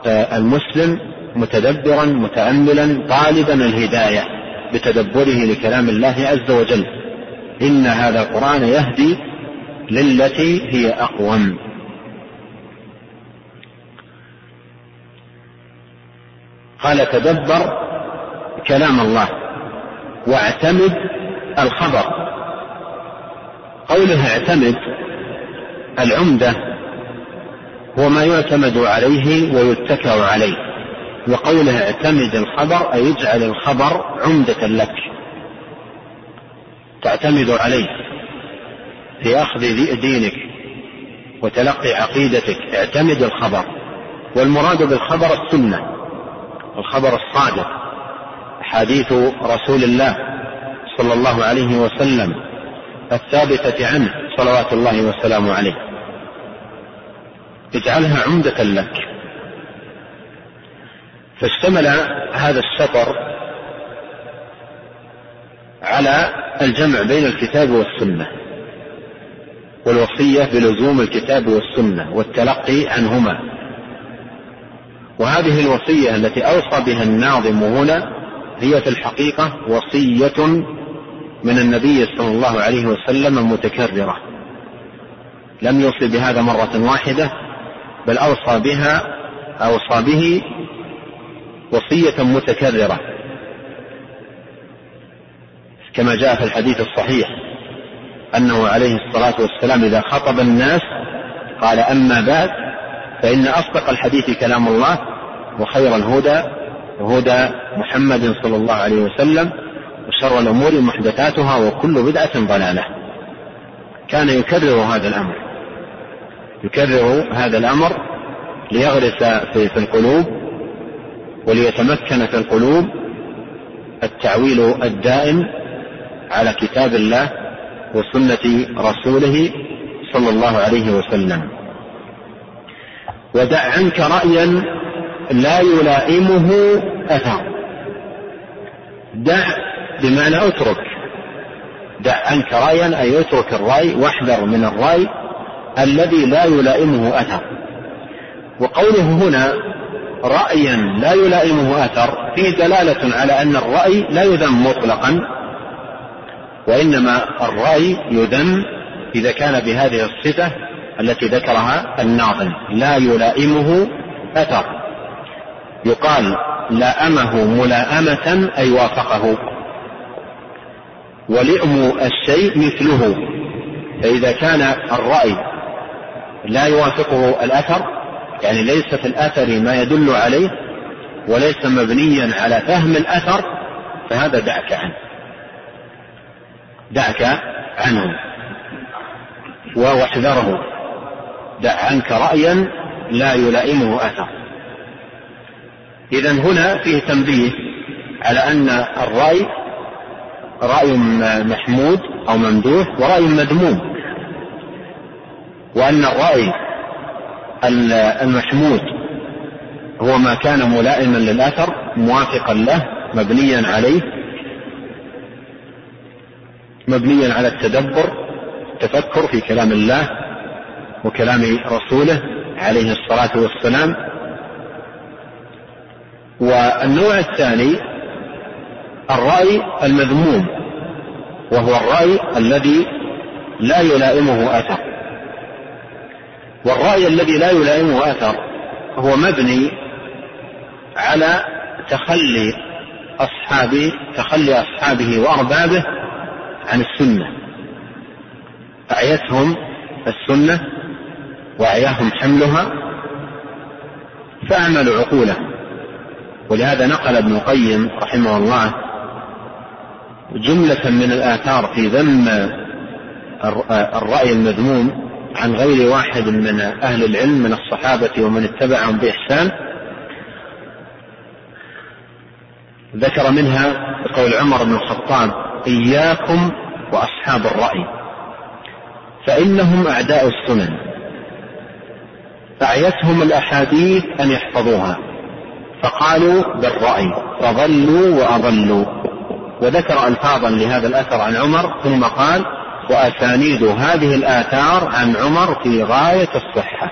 آه، المسلم متدبرا متأملا طالبا الهداية بتدبره لكلام الله عز وجل. إن هذا القرآن يهدي للتي هي أقوم. قال تدبر كلام الله واعتمد الخبر. قوله اعتمد العمدة هو ما يعتمد عليه ويتكأ عليه. وقوله اعتمد الخبر أي اجعل الخبر عمدة لك. تعتمد عليه. في أخذ دينك وتلقي عقيدتك اعتمد الخبر. والمراد بالخبر السنة الخبر الصادق حديث رسول الله صلى الله عليه وسلم الثابتة عنه صلوات الله وسلامه عليه. اجعلها عمدة لك. فاشتمل هذا السطر على الجمع بين الكتاب والسنة. والوصية بلزوم الكتاب والسنة والتلقي عنهما. وهذه الوصية التي أوصى بها الناظم هنا هي في الحقيقة وصية من النبي صلى الله عليه وسلم متكررة لم يوصي بهذا مرة واحدة بل أوصى بها أوصى به وصية متكررة. كما جاء في الحديث الصحيح. أنه عليه الصلاة والسلام إذا خطب الناس قال أما بعد فإن أصدق الحديث كلام الله وخير الهدى هدى محمد صلى الله عليه وسلم وشر الأمور محدثاتها وكل بدعة ضلالة. كان يكرر هذا الأمر. يكرر هذا الأمر ليغرس في القلوب وليتمكن في القلوب التعويل الدائم على كتاب الله وسنة رسوله صلى الله عليه وسلم. ودع عنك رأيا لا يلائمه أثر. دع بمعنى اترك. دع عنك رأيا أي اترك الرأي واحذر من الرأي الذي لا يلائمه أثر. وقوله هنا رأيا لا يلائمه أثر فيه دلالة على أن الرأي لا يذم مطلقا. وإنما الرأي يذم إذا كان بهذه الصفة التي ذكرها الناظم. لا يلائمه أثر. يقال لائمه ملائمة أي وافقه. ولئم الشيء مثله. فإذا كان الرأي لا يوافقه الأثر يعني ليس في الأثر ما يدل عليه وليس مبنيا على فهم الأثر فهذا دعك عنه. دعك عنه واحذره دع عنك رأيا لا يلائمه أثر. إذا هنا فيه تنبيه على أن الرأي رأي محمود أو ممدوح ورأي مذموم وأن الرأي المحمود هو ما كان ملائما للأثر موافقا له مبنيا عليه مبنيا على التدبر التفكر في كلام الله وكلام رسوله عليه الصلاة والسلام. والنوع الثاني الرأي المذموم وهو الرأي الذي لا يلائمه أثر. والرأي الذي لا يلائمه أثر هو مبني على تخلي أصحابه تخلي أصحابه وأربابه عن السنة. أعيتهم السنة وأعياهم حملها فأعملوا عقولهم ولهذا نقل ابن القيم رحمه الله جملة من الآثار في ذم الرأي المذموم عن غير واحد من أهل العلم من الصحابة ومن اتبعهم بإحسان. ذكر منها قول عمر بن الخطاب إياكم وأصحاب الرأي. فإنهم أعداء السنن. أعيتهم الأحاديث أن يحفظوها. فقالوا بالرأي. فضلوا وأضلوا. وذكر ألفاظا لهذا الأثر عن عمر ثم قال وأسانيد هذه الآثار عن عمر في غاية الصحة.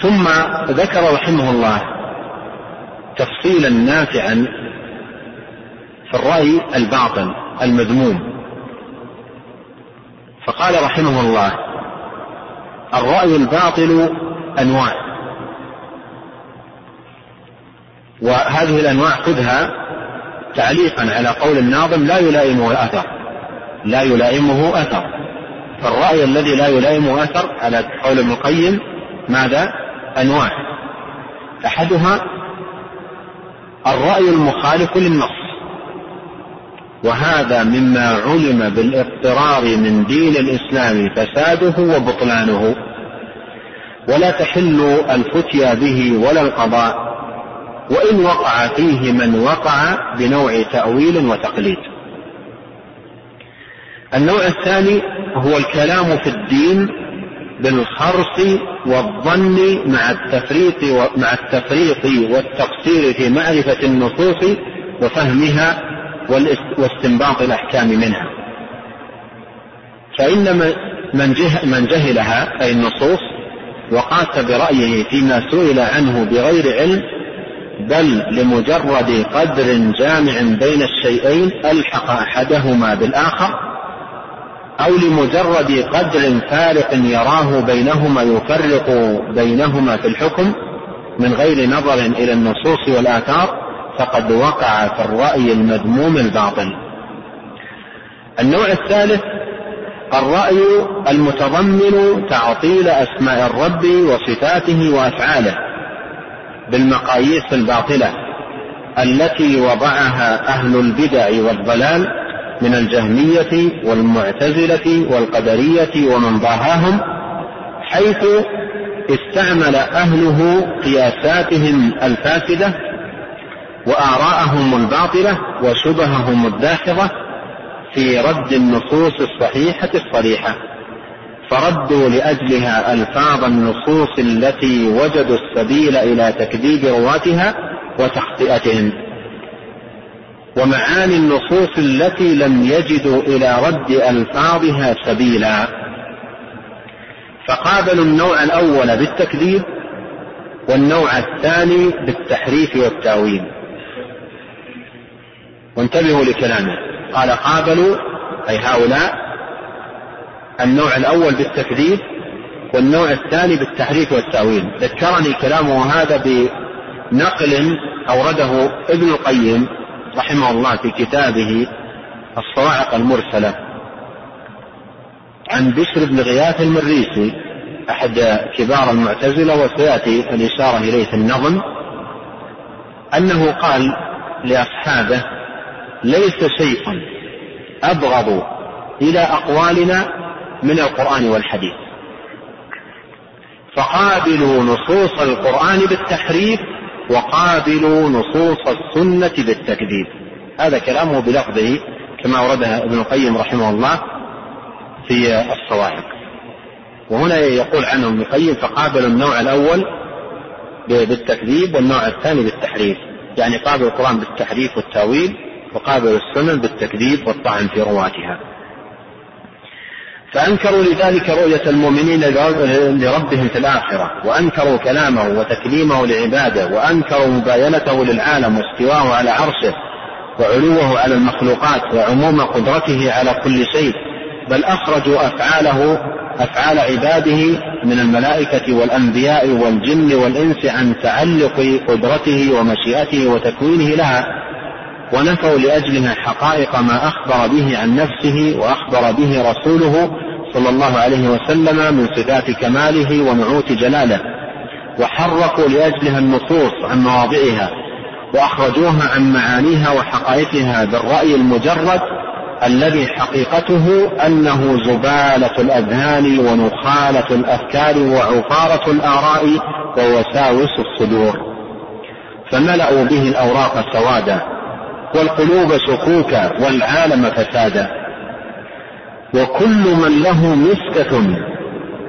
ثم ذكر رحمه الله تفصيلا نافعا في الرأي الباطل المذموم. فقال رحمه الله الرأي الباطل أنواع. وهذه الأنواع خذها تعليقا على قول الناظم لا يلائمه الأثر. لا يلائمه أثر. فالرأي الذي لا يلائمه أثر على قول ابن القيم ماذا؟ أنواع. أحدها الرأي المخالف للنص. وهذا مما علم بالاضطرار من دين الإسلام فساده وبطلانه. ولا تحل الفتيا به ولا القضاء وإن وقع فيه من وقع بنوع تأويل وتقليد. النوع الثاني هو الكلام في الدين بالخرص والظن مع التفريط مع التفريط والتقصير في معرفة النصوص وفهمها واستنباط الأحكام منها. فإن من, من جهلها أي النصوص وقاس برأيه فيما سئل عنه بغير علم بل لمجرد قدر جامع بين الشيئين ألحق أحدهما بالآخر أو لمجرد قدر فارق يراه بينهما يفرق بينهما في الحكم من غير نظر إلى النصوص والآثار فقد وقع في الرأي المذموم الباطل. النوع الثالث الرأي المتضمن تعطيل أسماء الرب وصفاته وأفعاله بالمقاييس الباطلة التي وضعها أهل البدع والضلال من الجهمية والمعتزلة والقدرية ومن ضاهاهم حيث استعمل أهله قياساتهم الفاسدة وآراءهم الباطلة وشبههم الداحضة في رد النصوص الصحيحة الصريحة. فردوا لأجلها ألفاظ النصوص التي وجدوا السبيل إلى تكذيب رواتها وتخطئتهم. ومعاني النصوص التي لم يجدوا إلى رد ألفاظها سبيلا. فقابلوا النوع الأول بالتكذيب والنوع الثاني بالتحريف والتأويل. وانتبهوا لكلامه. قال قابلوا أي هؤلاء النوع الأول بالتكذيب والنوع الثاني بالتحريف والتأويل. ذكرني كلامه هذا بنقل أورده ابن القيم رحمه الله في كتابه الصواعق المرسلة. عن بشر بن غياث المريسي أحد كبار المعتزلة وسيأتي الإشارة إليه في النظم أنه قال لأصحابه ليس شيء أبغض إلى أقوالنا من القرآن والحديث. فقابلوا نصوص القرآن بالتحريف وقابلوا نصوص السنة بالتكذيب. هذا كلامه بلفظه كما أوردها ابن القيم رحمه الله في الصواعق. وهنا يقول عنه ابن القيم فقابلوا النوع الأول بالتكذيب والنوع الثاني بالتحريف. يعني قابلوا القرآن بالتحريف والتأويل وقابلوا السنن بالتكذيب والطعن في رواتها. فأنكروا لذلك رؤية المؤمنين لربهم في الآخرة وأنكروا كلامه وتكليمه لعباده وأنكروا مباينته للعالم واستواءه على عرشه وعلوه على المخلوقات وعموم قدرته على كل شيء بل أخرجوا أفعاله أفعال عباده من الملائكة والأنبياء والجن والإنس عن تعلق قدرته ومشيئته وتكوينه لها ونفوا لأجلها حقائق ما أخبر به عن نفسه وأخبر به رسوله صلى الله عليه وسلم من صفات كماله ونعوت جلاله. وحرفوا لأجلها النصوص عن مواضعها وأخرجوها عن معانيها وحقائقها بالرأي المجرد الذي حقيقته أنه زبالة الأذهان ونخالة الأفكار وعفارة الآراء ووساوس الصدور. فملأوا به الأوراق سوادا. والقلوب شكوكا والعالم فسادا. وكل من له مسكة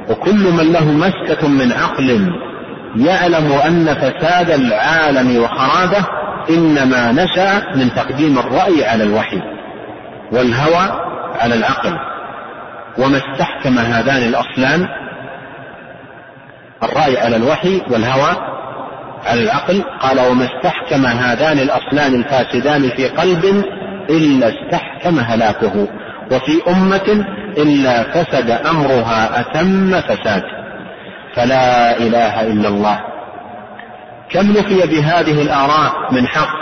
وكل من له مسكة من عقل يعلم أن فساد العالم وخرابه إنما نشأ من تقديم الرأي على الوحي والهوى على العقل. وما استحكم هذان الأصلان الرأي على الوحي والهوى العقل قال وما استحكم هذان الأصلان الفاسدان في قلب إلا استحكم هلاكه وفي أمة إلا فسد أمرها أتم فساد. فلا إله إلا الله. كم نفي بهذه الآراء من حق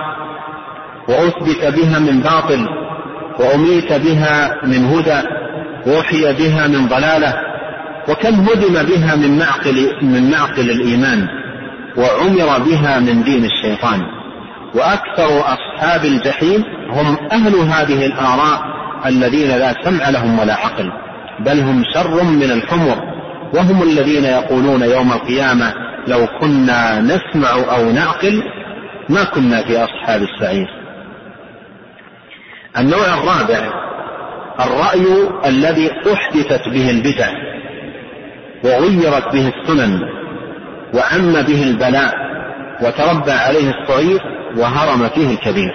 وأثبت بها من باطل وأميت بها من هدى وأحيي بها من ضلالة وكم هدم بها من معقل من معقل الإيمان. وعمر بها من دين الشيطان. وأكثر أصحاب الجحيم هم أهل هذه الآراء الذين لا سمع لهم ولا عقل بل هم شر من الحمر. وهم الذين يقولون يوم القيامة لو كنا نسمع أو نعقل ما كنا في أصحاب السعير. النوع الرابع الرأي الذي أحدثت به البدع وغيرت به السنن. وعم به البلاء وتربى عليه الصغير وهرم فيه الكبير.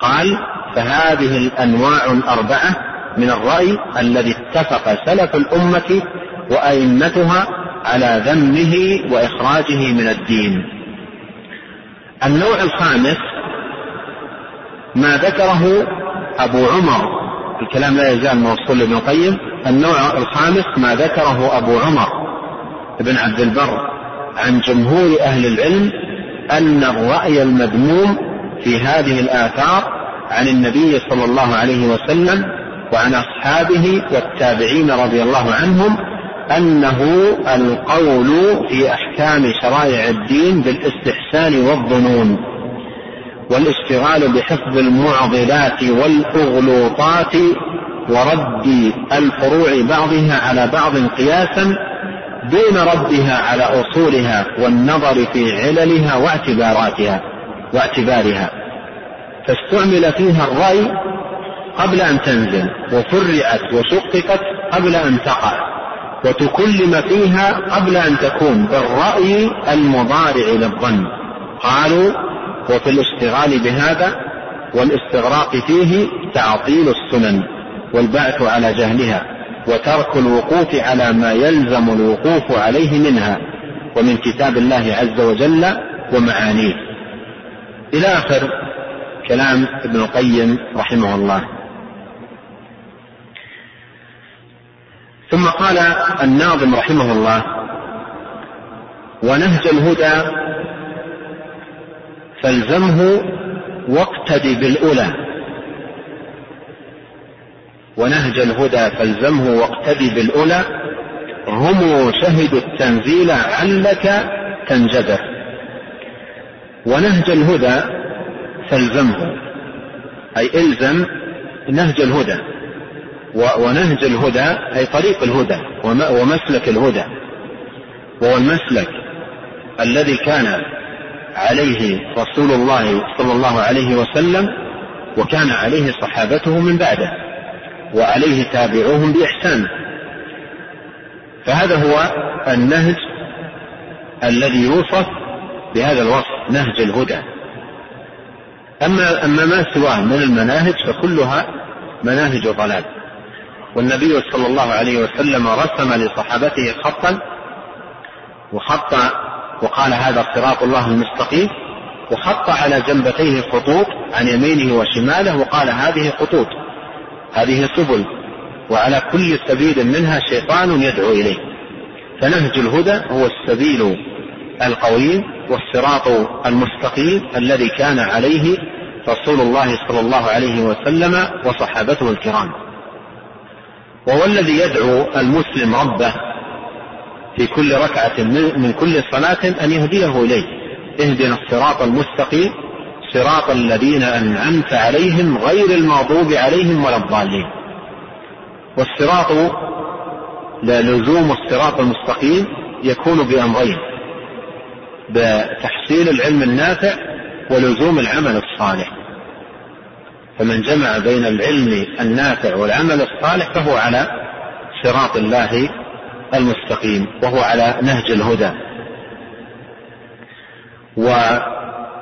قال فهذه الأنواع الأربعة من الرأي الذي اتفق سلف الأمة وأئمتها على ذمه وإخراجه من الدين. النوع الخامس ما ذكره أبو عمر الكلام لا يزال موصول لابن القيم. النوع الخامس ما ذكره أبو عمر. بن عبد البر عن جمهور أهل العلم أن الرأي المذموم في هذه الآثار عن النبي صلى الله عليه وسلم وعن أصحابه والتابعين رضي الله عنهم أنه القول في أحكام شرائع الدين بالاستحسان والظنون والاشتغال بحفظ المعضلات والأغلوطات ورد الفروع بعضها على بعض قياسا دون ردها على أصولها والنظر في عللها واعتباراتها واعتبارها. فاستعمل فيها الرأي قبل أن تنزل وفرعت وشققت قبل أن تقع وتكلم فيها قبل أن تكون بالرأي المضارع للظن. قالوا وفي الاشتغال بهذا والاستغراق فيه تعطيل السنن والبعث على جهلها. وترك الوقوف على ما يلزم الوقوف عليه منها ومن كتاب الله عز وجل ومعانيه. إلى آخر كلام ابن القيم رحمه الله. ثم قال الناظم رحمه الله ونهج الهدى فالزمه واقتد بالأولى. ونهج الهدى فالزمه واقتد بالأولى. هم شهدوا التنزيل علك تنجبر ونهج الهدى فالزمه. أي إلزم نهج الهدى. ونهج الهدى أي طريق الهدى ومسلك الهدى. وهو المسلك الذي كان عليه رسول الله صلى الله عليه وسلم وكان عليه صحابته من بعده. وعليه تابعوهم بإحسان. فهذا هو النهج الذي يوصف بهذا الوصف نهج الهدى. أما أما ما سواه من المناهج فكلها مناهج ضلال. والنبي صلى الله عليه وسلم رسم لصحابته خطا وخط وقال هذا صراط الله المستقيم وخط على جنبتيه خطوط عن يمينه وشماله وقال هذه خطوط. هذه سبل وعلى كل سبيل منها شيطان يدعو إليه. فنهج الهدى هو السبيل القويم والصراط المستقيم الذي كان عليه رسول الله صلى الله عليه وسلم وصحابته الكرام. وهو الذي يدعو المسلم ربه في كل ركعة من كل صلاة أن يهديه إليه. اهدنا الصراط المستقيم صراط الذين أنعمت عليهم غير المغضوب عليهم ولا الضالين. والصراط لزوم الصراط المستقيم يكون بأمرين بتحصيل العلم النافع ولزوم العمل الصالح. فمن جمع بين العلم النافع والعمل الصالح فهو على صراط الله المستقيم وهو على نهج الهدى.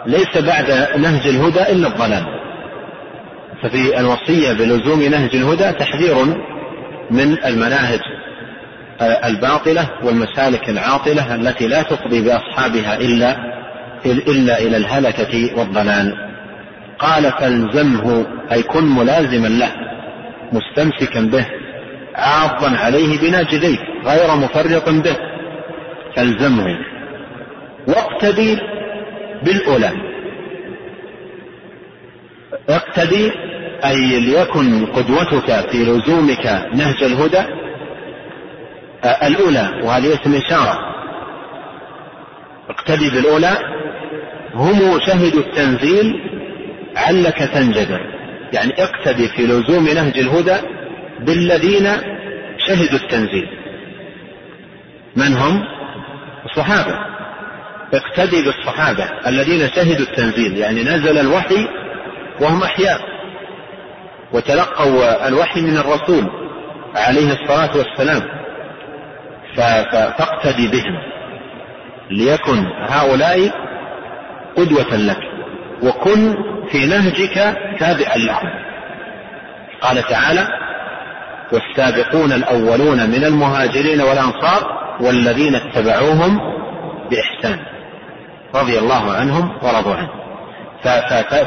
ليس بعد نهج الهدى إلا الضلال. ففي الوصية بلزوم نهج الهدى تحذير من المناهج الباطلة والمسالك العاطلة التي لا تقضي بأصحابها إلا إلا إلى الهلكة والضلال. قال فألزمه أي كن ملازما له مستمسكا به عاضا عليه بناجذيه غير مفرط به. فألزمه. واقتدي بالأولى. اقتدي أي ليكن قدوتك في لزومك نهج الهدى. الأولى وهذه اسم إشارة. اقتدي بالأولى. هم شهدوا التنزيل علك تنجبر يعني اقتدي في لزوم نهج الهدى بالذين شهدوا التنزيل. من هم؟ الصحابة. اقتدي بالصحابة الذين شهدوا التنزيل يعني نزل الوحي وهم أحياء وتلقوا الوحي من الرسول عليه الصلاة والسلام فاقتدي بهم ليكن هؤلاء قدوة لك وكن في نهجك تابعا لهم. قال تعالى والسابقون الأولون من المهاجرين والأنصار والذين اتبعوهم بإحسان. رضي الله عنهم ورضوا عنه.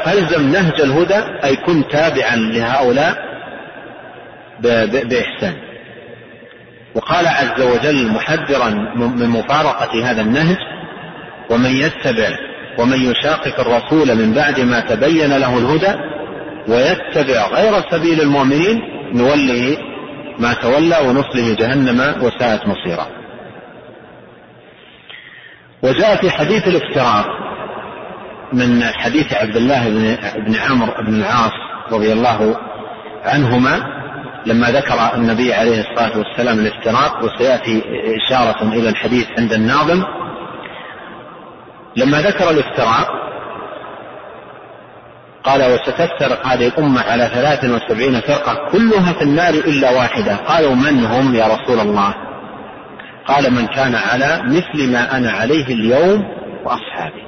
فالزم نهج الهدى أي كن تابعا لهؤلاء بإحسان. وقال عز وجل محذرا من مفارقة هذا النهج ومن يتبع ومن يشاقق الرسول من بعد ما تبين له الهدى ويتبع غير سبيل المؤمنين نوله ما تولى ونصله جهنم وساءت مصيرا وجاء في حديث الافتراق من حديث عبد الله بن عمرو بن العاص رضي الله عنهما لما ذكر النبي عليه الصلاة والسلام الافتراق وسيأتي إشارة إلى الحديث عند الناظم. لما ذكر الافتراق قال وستفترق هذه الأمة على ثلاث وسبعين فرقة كلها في النار إلا واحدة. قالوا من هم يا رسول الله؟ قال من كان على مثل ما أنا عليه اليوم وأصحابي.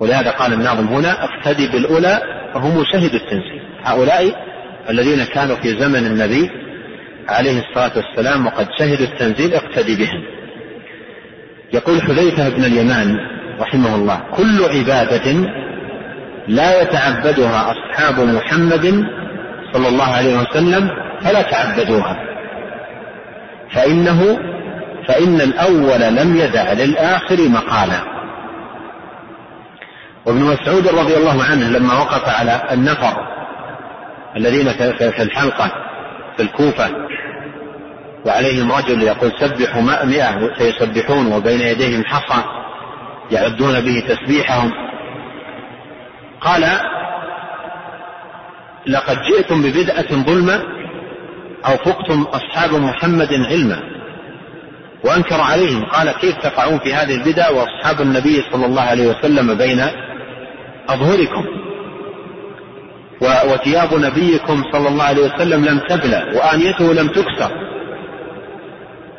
ولهذا قال الناظم هنا اقتدي بالأولى فهم شهدوا التنزيل. هؤلاء الذين كانوا في زمن النبي عليه الصلاة والسلام وقد شهدوا التنزيل اقتدي بهم. يقول حذيفة بن اليمان رحمه الله كل عبادة لا يتعبدها أصحاب محمد صلى الله عليه وسلم فلا تعبدوها. فإنه فإن الأول لم يدع للآخر مقالا. وابن مسعود رضي الله عنه لما وقف على النفر الذين في الحلقة في الكوفة وعليهم رجل يقول سبحوا مئة سيسبحون وبين يديهم حصى يعدون به تسبيحهم. قال لقد جئتم ببدعة ظلمة أو فقتم أصحاب محمد علما وأنكر عليهم قال كيف تقعون في هذه البدع وأصحاب النبي صلى الله عليه وسلم بين أظهركم؟ وثياب نبيكم صلى الله عليه وسلم لم تبلى وآنيته لم تكسر.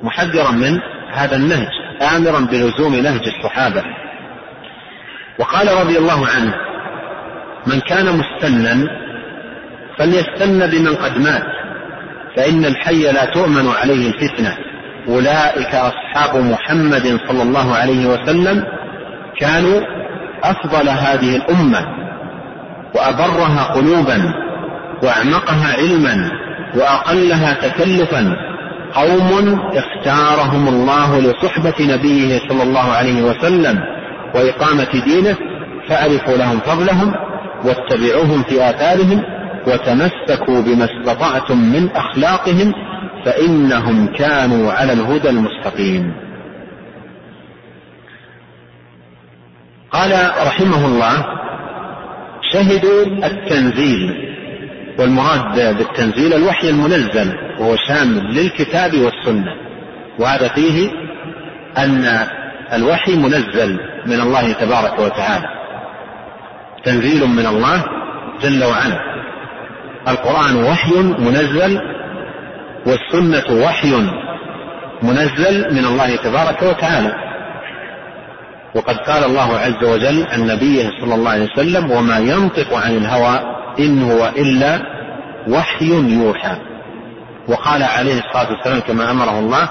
محذرا من هذا النهج آمرا بلزوم نهج الصحابة. وقال رضي الله عنه من كان مستنا فليستن بمن قد مات. فإن الحي لا تؤمن عليه الفتنة. أولئك أصحاب محمد صلى الله عليه وسلم كانوا أفضل هذه الأمة وأبرها قلوبا وأعمقها علما وأقلها تكلفا. قوم اختارهم الله لصحبة نبيه صلى الله عليه وسلم وإقامة دينه فألفوا لهم فضلهم واتبعوهم في آثارهم وتمسكوا بما استطعتم من أخلاقهم فإنهم كانوا على الهدى المستقيم. قال رحمه الله شهدوا التنزيل والمراد بالتنزيل الوحي المنزل وهو شامل للكتاب والسنة. وهذا فيه أن الوحي منزل من الله تبارك وتعالى. تنزيل من الله جل وعلا. القرآن وحي منزل والسنة وحي منزل من الله تبارك وتعالى. وقد قال الله عز وجل عن نبيه صلى الله عليه وسلم وما ينطق عن الهوى إن هو إلا وحي يوحى. وقال عليه الصلاة والسلام كما أمره الله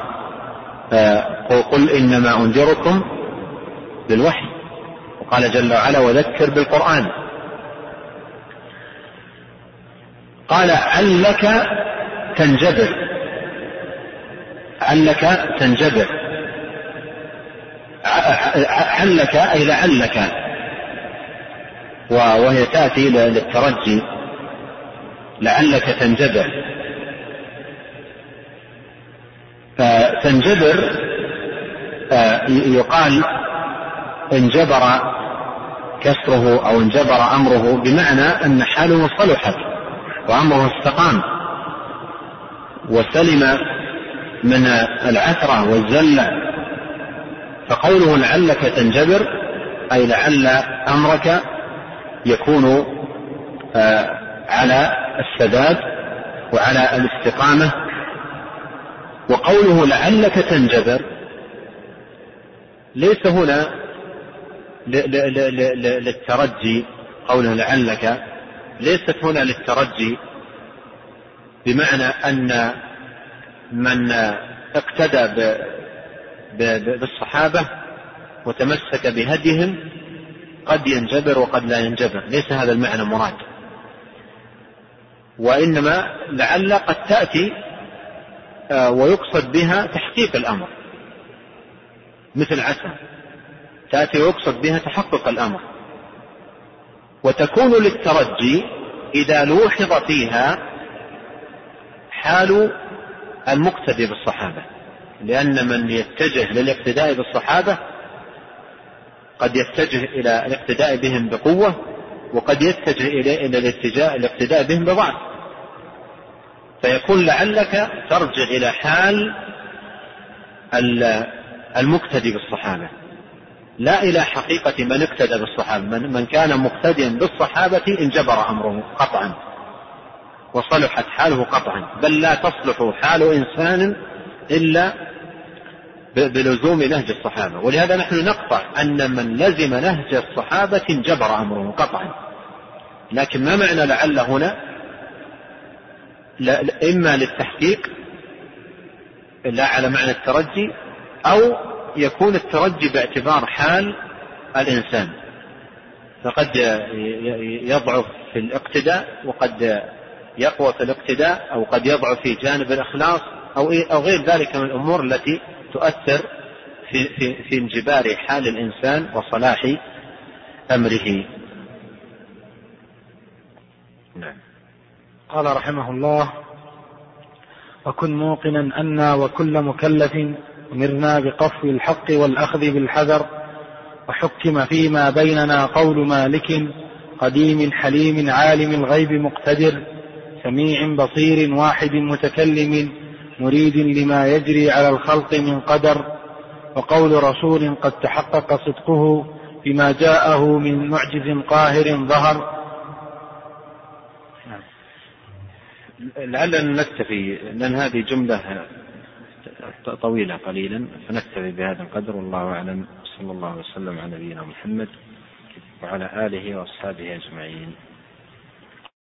قل إنما أنذركم بالوحي. وقال جل وعلا وذكر بالقرآن. قال علك تنجبر. علك تنجبر. علك أي لعلك. وهي تأتي للترجي. لعلك تنجبر. فتنجبر يقال انجبر كسره أو انجبر أمره بمعنى أن حاله صلحت وأمره استقام وسلم من العثرة والزلة فقوله لعلك تنجبر أي لعل أمرك يكون آه، على السداد وعلى الاستقامة. وقوله لعلك تنجبر ليس هنا للترجي قوله لعلك ليست هنا للترجي بمعنى أن من اقتدى بالصحابة وتمسك بهديهم قد ينجبر وقد لا ينجبر. ليس هذا المعنى مراد. وإنما لعل قد تأتي آه، ويقصد بها تحقيق الأمر. مثل عسى. تأتي ويقصد بها تحقق الأمر. وتكون للترجي إذا لوحظ فيها حال المقتدي بالصحابة. لأن من يتجه للاقتداء بالصحابة قد يتجه إلى الاقتداء بهم بقوة وقد يتجه إلى الاتجاه الاقتداء بهم بضعف. فيكون لعلك ترجع إلى حال المقتدي بالصحابة. لا إلى حقيقة من اقتدى بالصحابة. من, من كان مقتديا بالصحابة انجبر أمره قطعا وصلحت حاله قطعا. بل لا تصلح حال إنسان إلا بلزوم نهج الصحابة. ولهذا نحن نقطع أن من لزم نهج الصحابة انجبر أمره قطعا. لكن ما معنى لعل هنا؟ إما للتحقيق لا على معنى الترجي أو يكون الترجي باعتبار حال الإنسان فقد يضعف في الاقتداء وقد يقوى في الاقتداء أو قد يضعف في جانب الإخلاص أو أو غير ذلك من الأمور التي تؤثر في في في انجبار حال الإنسان وصلاح أمره. نعم. قال رحمه الله: وكن موقنا أنا وكل مكلف أمرنا بقفو الحق والأخذ بالحذر وحكم فيما بيننا قول مالك قديم حليم عالم الغيب مقتدر سميع بصير واحد متكلم مريد لما يجري على الخلق من قدر وقول رسول قد تحقق صدقه بما جاءه من معجز قاهر ظهر. لعلنا نكتفي لأن هذه جملة طويلة قليلا فنكتفي بهذا القدر والله أعلم. صلى الله وسلم على نبينا محمد وعلى آله وأصحابه أجمعين.